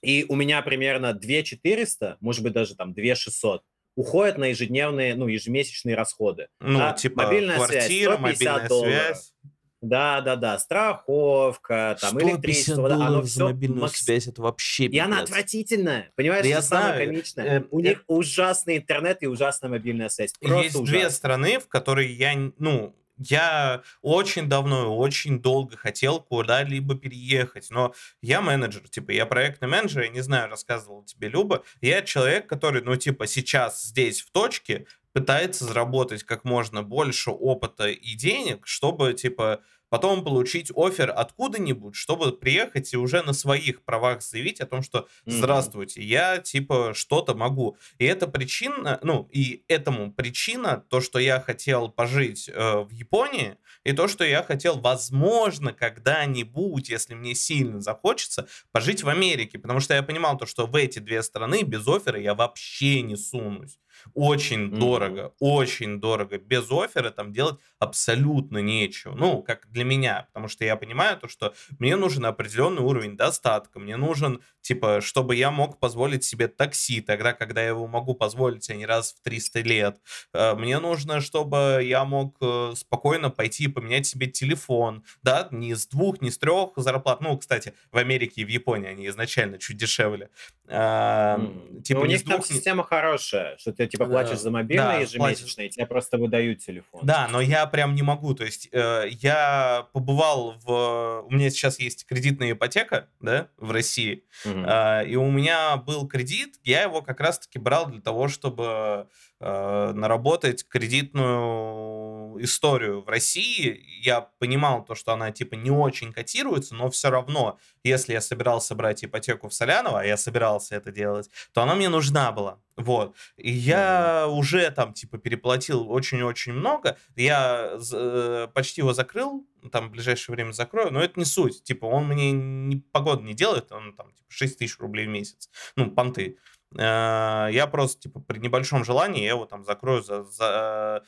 и у меня примерно 2400, может быть, даже там 2600 уходят на ежедневные, ну, ежемесячные расходы. Ну, да, типа, мобильная связь, квартира, 150 мобильная долларов. связь. Да, да, да, страховка, там, электричество, да, оно все это вообще И она отвратительная, понимаешь, Да я самое знаю, комичное. э, У э, них ужасный интернет и ужасная мобильная связь. Просто Есть две ужасно. страны, в которые я, ну, я очень давно и очень долго хотел куда-либо переехать, но я менеджер, типа, я проектный менеджер, я не знаю, рассказывал тебе Люба, я человек, который, ну, типа, сейчас здесь в точке пытается заработать как можно больше опыта и денег, чтобы, типа, потом получить офер откуда-нибудь, чтобы приехать и уже на своих правах заявить о том, что здравствуйте, я типа что-то могу. И это причина, ну, и этому причина, то, что я хотел пожить э, в Японии, и то, что я хотел, возможно, когда-нибудь, если мне сильно захочется, пожить в Америке, потому что я понимал то, что в эти две страны без оффера я вообще не сунусь. Очень Мгм. дорого, очень дорого. Без оффера там делать абсолютно нечего. Ну, как для меня, потому что я понимаю то, что мне нужен определенный уровень достатка, мне нужен, типа, чтобы я мог позволить себе такси, тогда, когда я его могу позволить, а не раз в 300 лет. Э, Мне нужно, чтобы я мог э, спокойно пойти и поменять себе телефон, да, не с двух, не с трех зарплат. Ну, кстати, в Америке и в Японии они изначально чуть дешевле. А. Типа Но у них там двух, не- система хорошая, что ты типа Да, платишь за мобильный да, ежемесячно, и тебе просто выдают телефон. Да, но я прям не могу. То есть э, я побывал в... У меня сейчас есть кредитная ипотека, да, в России. Мгм. А, и у меня был кредит, я его как раз-таки брал для того, чтобы э, наработать кредитную историю в России. Я понимал то, что она типа не очень котируется, но все равно, если я собирался брать ипотеку в Соляново, а я собирался это делать, то она мне нужна была. Вот. И я уже там типа переплатил очень-очень много. Я э, почти его закрыл, там в ближайшее время закрою, но это не суть. Типа он мне не, погоду не делает, он там типа 6 тысяч рублей в месяц. Ну, понты. Э, Я просто, типа, при небольшом желании я его там закрою за, за,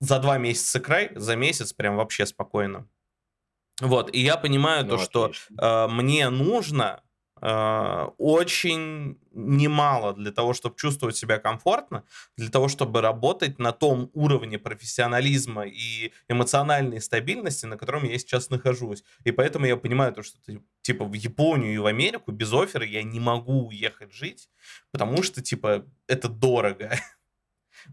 за два месяца край, за месяц прям вообще спокойно. Вот, и я понимаю Ну, то, что отлично. э, мне нужно э, очень немало для того, чтобы чувствовать себя комфортно, для того, чтобы работать на том уровне профессионализма и эмоциональной стабильности, на котором я сейчас нахожусь. И поэтому я понимаю то, что типа в Японию и в Америку без оффера я не могу уехать жить, потому что типа это дорого. [LAUGHS]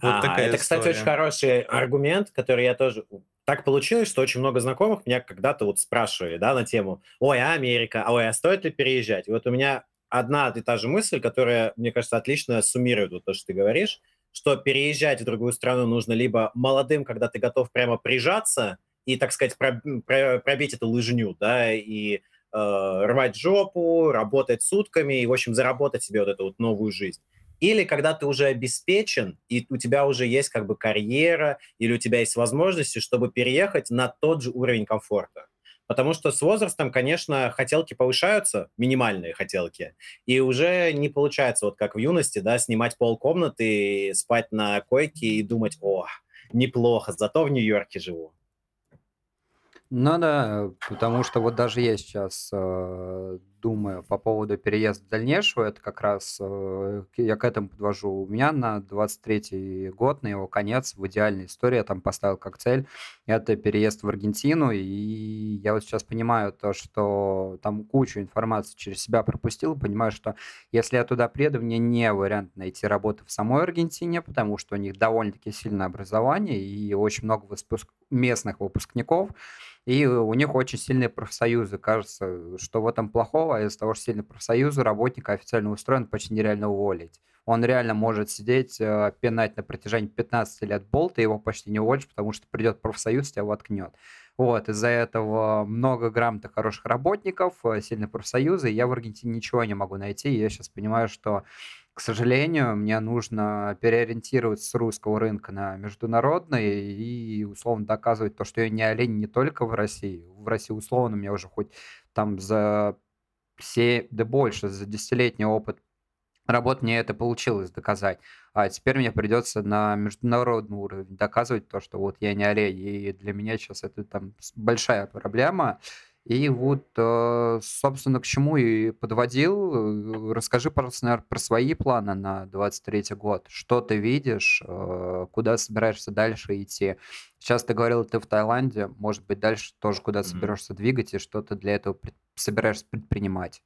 Вот а, такая это, кстати, очень хороший аргумент, который я тоже... Так получилось, что очень много знакомых меня когда-то вот спрашивали, да, на тему, ой, а Америка, ой, а стоит ли переезжать? И вот у меня одна и та же мысль, которая, мне кажется, отлично суммирует вот то, что ты говоришь, что переезжать в другую страну нужно либо молодым, когда ты готов прямо прижаться и, так сказать, пробить эту лыжню, да, и э, рвать жопу, работать сутками и, в общем, заработать себе вот эту вот новую жизнь. Или когда ты уже обеспечен, и у тебя уже есть как бы карьера, или у тебя есть возможности, чтобы переехать на тот же уровень комфорта. Потому что с возрастом, конечно, хотелки повышаются, минимальные хотелки, и уже не получается, вот как в юности, да, снимать полкомнаты, спать на койке и думать, о, неплохо, зато в Нью-Йорке живу. Ну да, потому что вот даже я сейчас э, думаю по поводу переезда дальнейшего, это как раз э, я к этому подвожу. У меня на 23-й год, на его конец, в идеальной истории я там поставил как цель, это переезд в Аргентину, и я вот сейчас понимаю то, что там кучу информации через себя пропустил, понимаю, что если я туда приеду, мне не вариант найти работу в самой Аргентине, потому что у них довольно-таки сильное образование и очень много выпуск... местных выпускников, и у них очень сильные профсоюзы. Кажется, что в этом плохого, а из-за того, что сильные профсоюзы, работника официально устроен почти нереально уволить. Он реально может сидеть, э, пинать на протяжении 15 лет болт, и его почти не уволишь, потому что придет профсоюз, тебя воткнет. Вот, из-за этого много грамотных хороших работников, э, сильные профсоюзы, я в Аргентине ничего не могу найти. Я сейчас понимаю, что к сожалению, мне нужно переориентироваться с русского рынка на международный и условно доказывать то, что я не олень не только в России. В России условно меня уже хоть там за все, да больше, за десятилетний опыт работы мне это получилось доказать. А теперь мне придется на международный уровень доказывать то, что вот я не олень. И для меня сейчас это там большая проблема. И вот, э, собственно, к чему и подводил. Э, расскажи, пожалуйста, наверное, про свои планы на 23 год. Что ты видишь, э, куда собираешься дальше идти? Сейчас ты говорил, ты в Таиланде, может быть, дальше тоже куда соберешься двигать, и что ты для этого пред- собираешься предпринимать?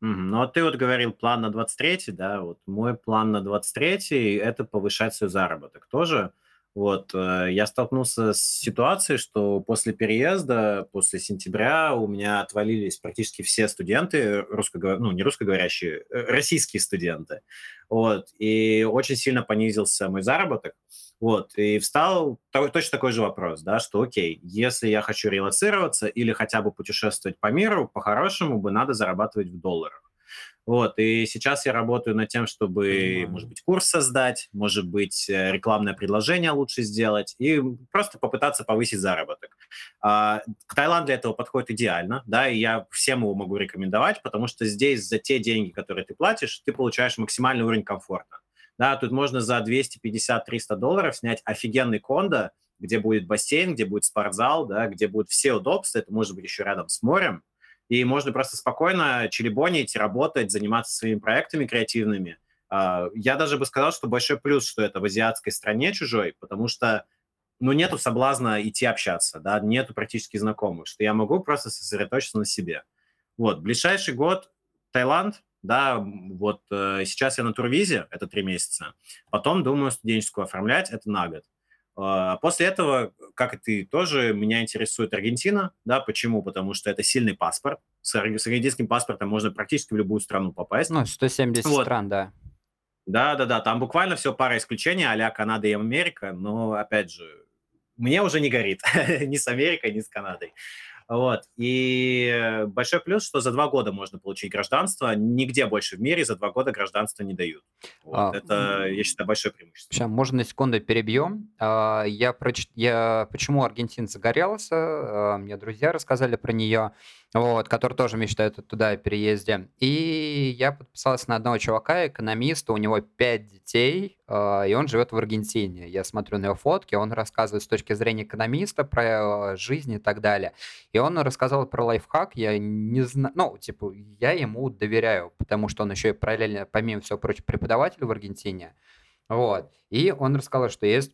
Ну, а ты вот говорил план на 23 да, вот мой план на 23 это повышать свой заработок. Тоже вот, э, я столкнулся с ситуацией, что после переезда, после сентября у меня отвалились практически все студенты, русско, ну, не русскоговорящие, э, российские студенты. Вот, и очень сильно понизился мой заработок. Вот, и встал точно такой же вопрос, да, что окей, если я хочу релацироваться или хотя бы путешествовать по миру, по-хорошему бы надо зарабатывать в долларах. Вот, и сейчас я работаю над тем, чтобы, mm-hmm. может быть, курс создать, может быть, э, рекламное предложение лучше сделать и просто попытаться повысить заработок. А, Таиланд для этого подходит идеально, да, и я всем его могу рекомендовать, потому что здесь за те деньги, которые ты платишь, ты получаешь максимальный уровень комфорта. Да, тут можно за 250-300 долларов снять офигенный кондо, где будет бассейн, где будет спортзал, да, где будут все удобства, это может быть еще рядом с морем, и можно просто спокойно челебонить, работать, заниматься своими проектами креативными. А, я даже бы сказал, что большой плюс, что это в азиатской стране чужой, потому что ну, нету соблазна идти общаться, да, нету практически знакомых, что я могу просто сосредоточиться на себе. Вот, ближайший год Таиланд, да, вот э, сейчас я на турвизе, это три месяца, потом думаю студенческую оформлять, это на год. А, после этого, как и ты тоже, меня интересует Аргентина. Да, почему? Потому что это сильный паспорт. С, аргентинским паспортом можно практически в любую страну попасть. Ну, 170 вот. стран, да. Да, да, да. Там буквально все пара исключений, а Канада и Америка. Но, опять же, мне уже не горит [LAUGHS] ни с Америкой, ни с Канадой. Вот. И большой плюс, что за два года можно получить гражданство. Нигде больше в мире за два года гражданство не дают. Вот. А, Это, я считаю, большое преимущество. Сейчас, можно на секунду перебьем. А, я, проч... я почему Аргентин загорелся, а, мне друзья рассказали про нее, вот, который тоже мечтает туда о переезде. И я подписался на одного чувака, экономиста, у него пять детей, и он живет в Аргентине. Я смотрю на его фотки, он рассказывает с точки зрения экономиста про жизнь и так далее. И он рассказал про лайфхак, я не знаю, ну, типа, я ему доверяю, потому что он еще и параллельно, помимо всего прочего, преподаватель в Аргентине. Вот. И он рассказал, что есть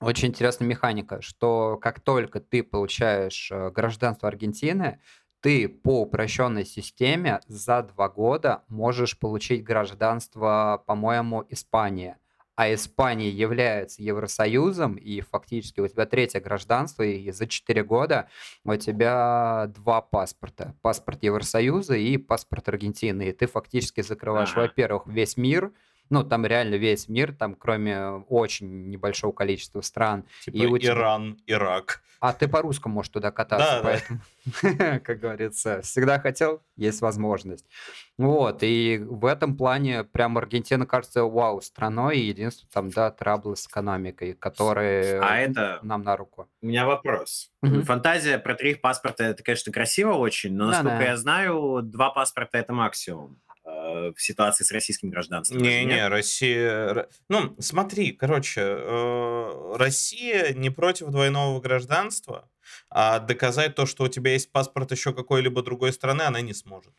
очень интересная механика, что как только ты получаешь э, гражданство Аргентины, ты по упрощенной системе за два года можешь получить гражданство, по-моему, Испании. А Испания является Евросоюзом, и фактически у тебя третье гражданство, и за четыре года у тебя два паспорта. Паспорт Евросоюза и паспорт Аргентины. И ты фактически закрываешь, Ага. во-первых, весь мир, ну, там реально весь мир, там кроме очень небольшого количества стран. Типа И у тебя- Иран, Ирак. А ты по-русски можешь туда кататься, Да, да. поэтому, [LAUGHS] как говорится, всегда хотел, есть возможность. Вот, и в этом плане прям Аргентина кажется вау страной, и единственное там, да, траблы с экономикой, которые А это нам на руку. У меня вопрос. Фантазия про три паспорта, это, конечно, красиво очень, но, Да-да. насколько я знаю, два паспорта – это максимум в ситуации с российским гражданством. Не-не? Россия... Ну, смотри, короче, э, Россия не против двойного гражданства, а доказать то, что у тебя есть паспорт еще какой-либо другой страны, она не сможет.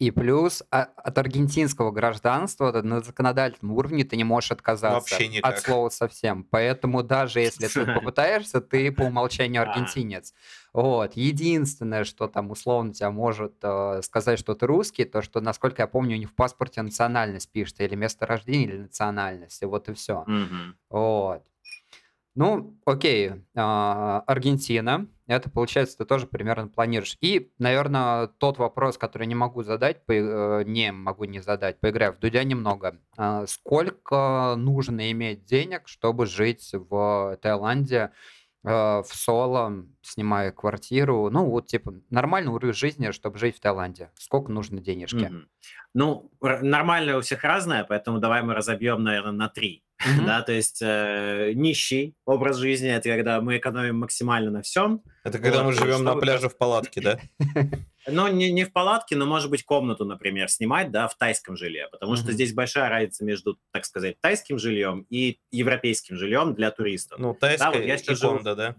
И плюс а- от аргентинского гражданства да, на законодательном уровне ты не можешь отказаться Вообще никак. от слова совсем. Поэтому даже если ты [LAUGHS] попытаешься, ты по умолчанию А. аргентинец. Вот. Единственное, что там условно тебя может э, сказать, что ты русский, то, что, насколько я помню, у них в паспорте национальность пишется, или место рождения, или национальность, и вот и все. Мгм. Вот. Ну, окей, а, Аргентина. Это, получается, ты тоже примерно планируешь. И, наверное, тот вопрос, который не могу задать, э, не могу не задать, поиграю в Дудя немного. А, Сколько нужно иметь денег, чтобы жить в Таиланде э, в соло, снимая квартиру? Ну, вот, типа, нормальный уровень жизни, чтобы жить в Таиланде. Сколько нужно денежки? Мгм. Ну, р- нормально у всех разное, поэтому давай мы разобьем, наверное, на три. [LAUGHS] Мгм. Да, то есть э, нищий образ жизни – это когда мы экономим максимально на всем, Это когда Вот, мы и живем на чтобы пляже в палатке, да? [LAUGHS] Но не, не в палатке, но, может быть, комнату, например, снимать, да, в тайском жилье, потому что Мгм. здесь большая разница между, так сказать, тайским жильем и европейским жильем для туристов. Ну, тайская вот я и сейчас живу- кондо, да?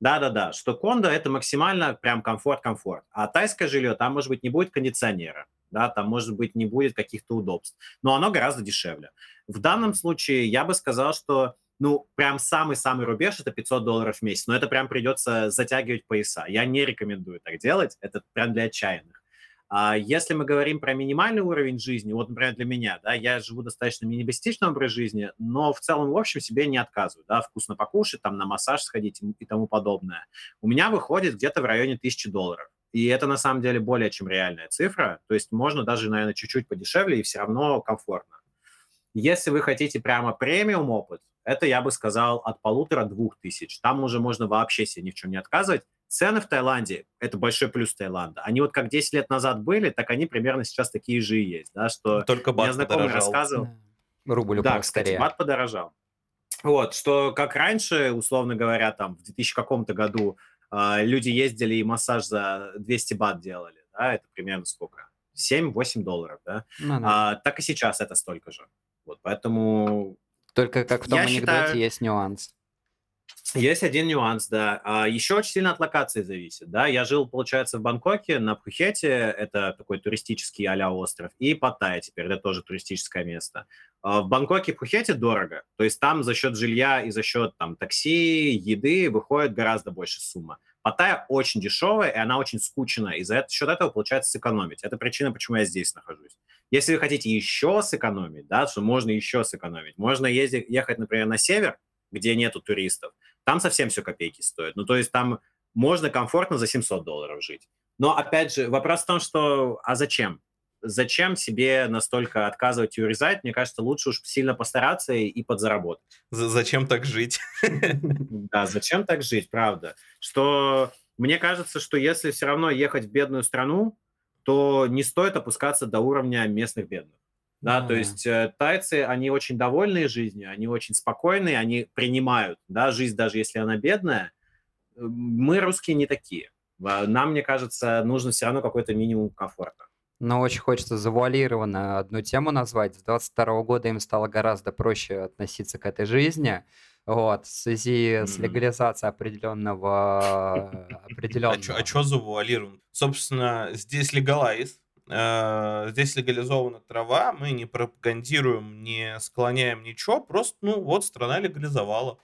Да-да-да, что кондо – это максимально прям комфорт-комфорт, а тайское жилье, там, может быть, не будет кондиционера, да, там, может быть, не будет каких-то удобств, но оно гораздо дешевле. В данном случае я бы сказал, что ну, прям самый-самый рубеж – это 500 долларов в месяц. Но это прям придется затягивать пояса. Я не рекомендую так делать. Это прям для отчаянных. А если мы говорим про минимальный уровень жизни, вот, например, для меня, да, я живу достаточно минималистичный образ жизни, но в целом, в общем, себе не отказываю, да, вкусно покушать, там, на массаж сходить и тому подобное. У меня выходит где-то в районе 1000 долларов. И это, на самом деле, более чем реальная цифра. То есть можно даже, наверное, чуть-чуть подешевле и все равно комфортно. Если вы хотите прямо премиум опыт, это, я бы сказал, от полутора-двух тысяч. Там уже можно вообще себе ни в чем не отказывать. Цены в Таиланде – это большой плюс Таиланда. Они вот как 10 лет назад были, так они примерно сейчас такие же и есть. Да, что Только у меня бат знакомый подорожал. рассказывал. Да. Рубль Да, упал кстати, скорее. бат подорожал. Вот, что как раньше, условно говоря, там в 2000 каком-то году люди ездили и массаж за 200 бат делали, да, это примерно сколько? 7-8 долларов, да? Ну да. А, так и сейчас это столько же. Вот, поэтому Только как в том я анекдоте считаю- есть нюанс. Есть один нюанс, да. А, Еще очень сильно от локации зависит, да. Я жил, получается, в Бангкоке, на Пхукете, это такой туристический а остров, и Паттайя теперь, это тоже туристическое место. А, В Бангкоке и Пхукете дорого, то есть там за счет жилья и за счет там такси, еды выходит гораздо больше сумма. Паттайя очень дешевая, и она очень скучная, и за счет этого получается сэкономить. Это причина, почему я здесь нахожусь. Если вы хотите еще сэкономить, да, что можно еще сэкономить, можно ездить, ехать, например, на север, где нету туристов, там совсем все копейки стоит. Ну, то есть там можно комфортно за 700 долларов жить. Но, опять же, вопрос в том, что, а зачем? Зачем себе настолько отказывать и урезать? Мне кажется, лучше уж сильно постараться и, и подзаработать. З- Зачем так жить? [LAUGHS] Да, зачем так жить, правда? Что мне кажется, что если все равно ехать в бедную страну, то не стоит опускаться до уровня местных бедных. Да, Ну то есть э, тайцы, они очень довольные жизнью, они очень спокойные, они принимают, да, жизнь, даже если она бедная. Мы, русские, не такие. Нам, мне кажется, нужно все равно какой-то минимум комфорта. Но очень хочется завуалированно одну тему назвать. С 22 года им стало гораздо проще относиться к этой жизни. Вот, в связи с легализацией определенного... определенного... А что завуалирован? Собственно, здесь легалайз, э, здесь легализована трава, мы не пропагандируем, не склоняем ничего, просто, ну, вот страна легализовала.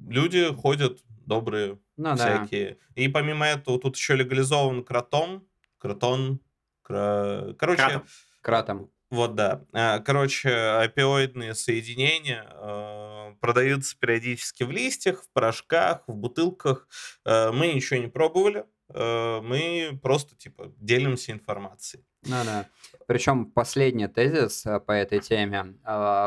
Люди ходят добрые, Ну да. всякие. И помимо этого тут еще легализован кротон, кротон, кра- короче, Кратом. Кратом. вот да. А, Короче, опиоидные соединения э, продаются периодически в листьях, в порошках, в бутылках. Э, Мы ничего не пробовали. Э, Мы просто типа делимся информацией. Ну да. Причем последний тезис э, по этой теме.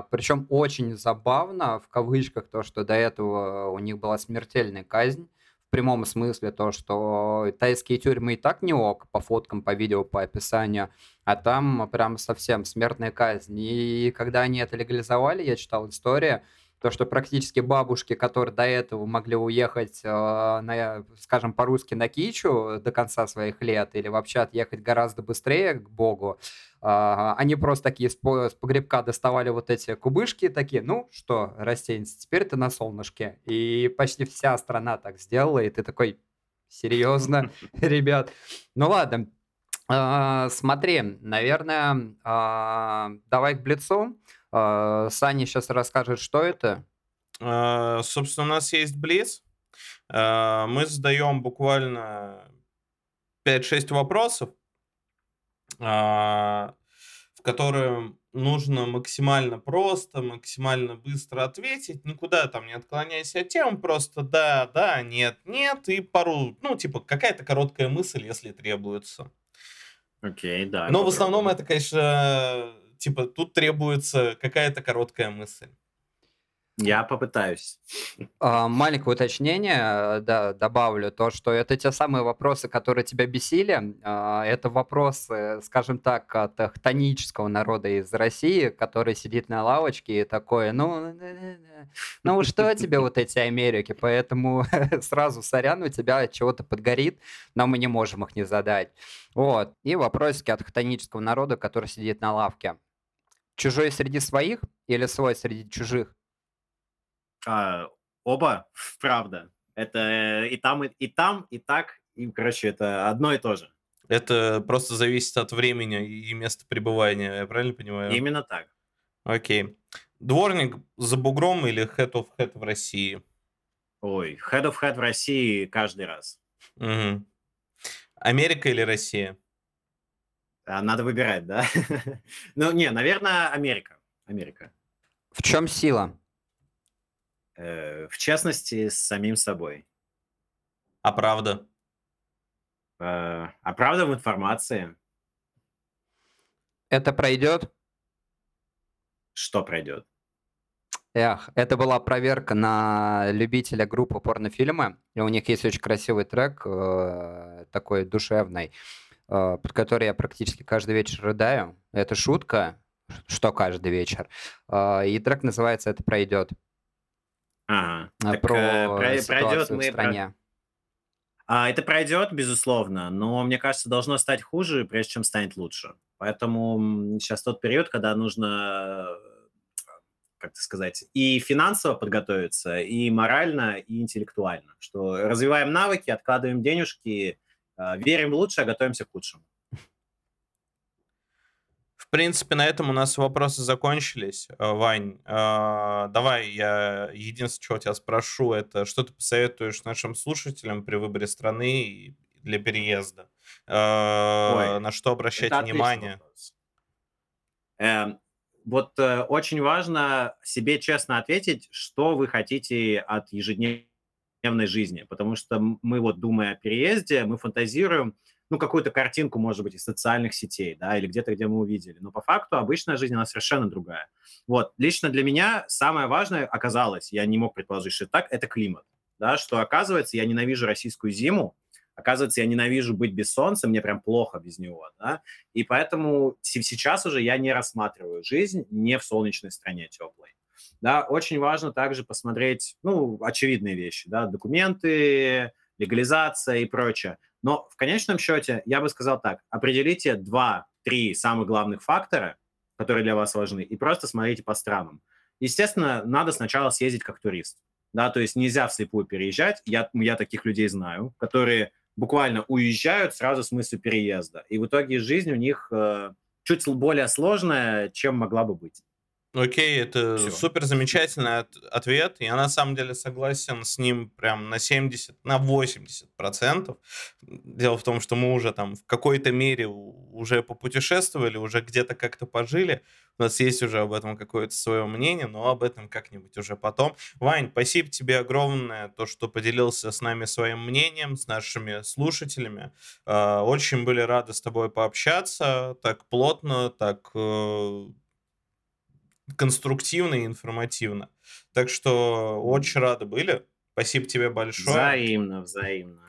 Причем очень забавно, в кавычках, то, что до этого у них была смертельная казнь. В прямом смысле то, что тайские тюрьмы и так не ок, по фоткам, по видео, по описанию, а там прям совсем смертная казнь. И когда они это легализовали, я читал историю, то, что практически бабушки, которые до этого могли уехать, э, на, скажем, по-русски на кичу до конца своих лет или вообще отъехать гораздо быстрее к Богу, а, они просто такие с по- с погребка доставали вот эти кубышки, такие, ну что, растенец, теперь ты на солнышке. И почти вся страна так сделала, и ты такой, серьезно, [LAUGHS] [LAUGHS] ребят. Ну ладно, А, смотри, наверное, давай к Блицу. А, Саня сейчас расскажет, что это. Э, Собственно, у нас есть Блиц. Э, Мы задаем буквально 5-6 вопросов, а, в которые нужно максимально просто, максимально быстро ответить, никуда там не отклоняясь от темы, просто да, да, нет, нет, и пару, ну, типа, какая-то короткая мысль, если требуется. Окей, да. Но в основном это, конечно, типа, тут требуется какая-то короткая мысль. Я попытаюсь. А, Маленькое уточнение, э, да, добавлю, то, что это те самые вопросы, которые тебя бесили. а, Это вопросы, скажем так, от хтонического народа из России, который сидит на лавочке и такой, ну, ну что тебе вот эти Америки, поэтому [LAUGHS] сразу сорян, у тебя чего-то подгорит, но мы не можем их не задать. Вот. И вопросики от хтонического народа, который сидит на лавке. Чужой среди своих или свой среди чужих? А, оба, [LAUGHS] правда. Это и там, и, и там, и так. И, короче, это одно и то же. Это просто зависит от времени и места пребывания, я правильно понимаю? Именно так. Окей. Дворник за бугром или head of head в России? Ой, head of head в России каждый раз. Мгм. Америка или Россия? А, Надо выбирать, да? [LAUGHS] Ну, не, наверное, Америка. Америка. В чем сила? Э, В частности, с самим собой. А правда? Э, А правда в информации, Это пройдет? что пройдет. Эх, это была проверка на любителя группы порнофильмы. И у них есть очень красивый трек, э, такой душевный, под который я практически каждый вечер рыдаю. Это шутка, что каждый вечер. Э, И трек называется «Это пройдет». Ага. Э, Так, Про э, про- пройдет ситуацию в мы про- стране. А, это пройдет, безусловно, но мне кажется, должно стать хуже, прежде чем станет лучше. Поэтому сейчас тот период, когда нужно, э, как это сказать, и финансово подготовиться, и морально, и интеллектуально. Что развиваем навыки, откладываем денежки, э, верим в лучшее, а готовимся к худшему. В принципе, на этом у нас вопросы закончились. Э, Вань, э, давай я единственное, чего тебя спрошу, это что ты посоветуешь нашим слушателям при выборе страны для переезда? Э, Ой, На что обращать внимание? Эм, Вот э, очень важно себе честно ответить, что вы хотите от ежедневной жизни, потому что мы вот думая о переезде, мы фантазируем, ну, какую-то картинку, может быть, из социальных сетей, да, или где-то, где мы увидели. Но по факту обычная жизнь, она совершенно другая. Вот, лично для меня самое важное оказалось, я не мог предположить, что так, это климат, да, что оказывается, я ненавижу российскую зиму, оказывается, я ненавижу быть без солнца, мне прям плохо без него, да, и поэтому се- сейчас уже я не рассматриваю жизнь не в солнечной стране теплой. Да, очень важно также посмотреть, ну, очевидные вещи, да, документы, легализация и прочее. Но в конечном счете я бы сказал так, определите два три самых главных фактора, которые для вас важны, и просто смотрите по странам. Естественно, надо сначала съездить как турист. Да, то есть нельзя вслепую переезжать. Я, я таких людей знаю, которые буквально уезжают сразу с мыслью переезда. И в итоге жизнь у них э, чуть более сложная, чем могла бы быть. Окей, это Всё. супер замечательный от- ответ. Я на самом деле согласен с ним прям на 70, на 80 процентов. Дело в том, что мы уже там в какой-то мере уже попутешествовали, уже где-то как-то пожили. У нас есть уже об этом какое-то свое мнение, но об этом как-нибудь уже потом. Вань, спасибо тебе огромное, то, что поделился с нами своим мнением, с нашими слушателями. А, Очень были рады с тобой пообщаться, так плотно, так э, конструктивно и информативно. Так что очень рады были. Спасибо тебе большое. Взаимно, взаимно.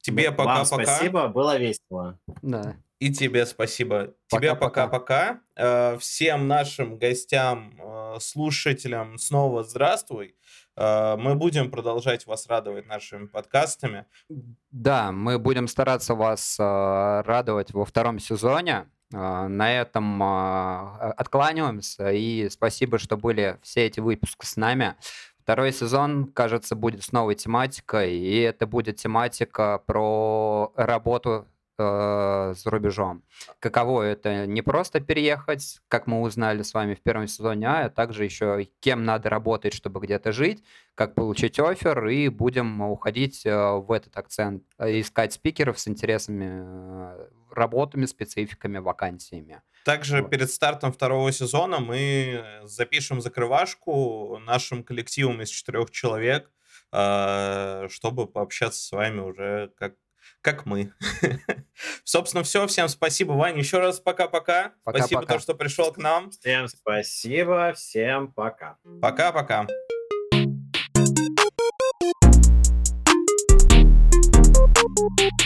Тебе пока-пока. спасибо, было весело. Да. И тебе спасибо. Тебе Пока-пока. Э, Всем нашим гостям, э, слушателям снова здравствуй. Э, Мы будем продолжать вас радовать нашими подкастами. Да, мы будем стараться вас радовать во втором сезоне. А, На этом а, откланиваемся. И спасибо, что были все эти выпуски с нами. Второй сезон, кажется, будет с новой тематикой. И это будет тематика про работу э, за рубежом. Каково это не просто переехать, как мы узнали с вами в первом сезоне, а также еще кем надо работать, чтобы где-то жить, как получить офер, и будем уходить э, в этот акцент, э, искать спикеров с интересными э, работами, спецификами, вакансиями. Также Вот. перед стартом второго сезона мы запишем закрывашку нашим коллективом из четырех человек, э, чтобы пообщаться с вами уже как, как мы. [LAUGHS] Собственно, все. Всем спасибо, Ваня. Еще раз пока-пока. Спасибо, Пока-пока. то, что пришел к нам. Всем спасибо, всем пока. Пока-пока. Thank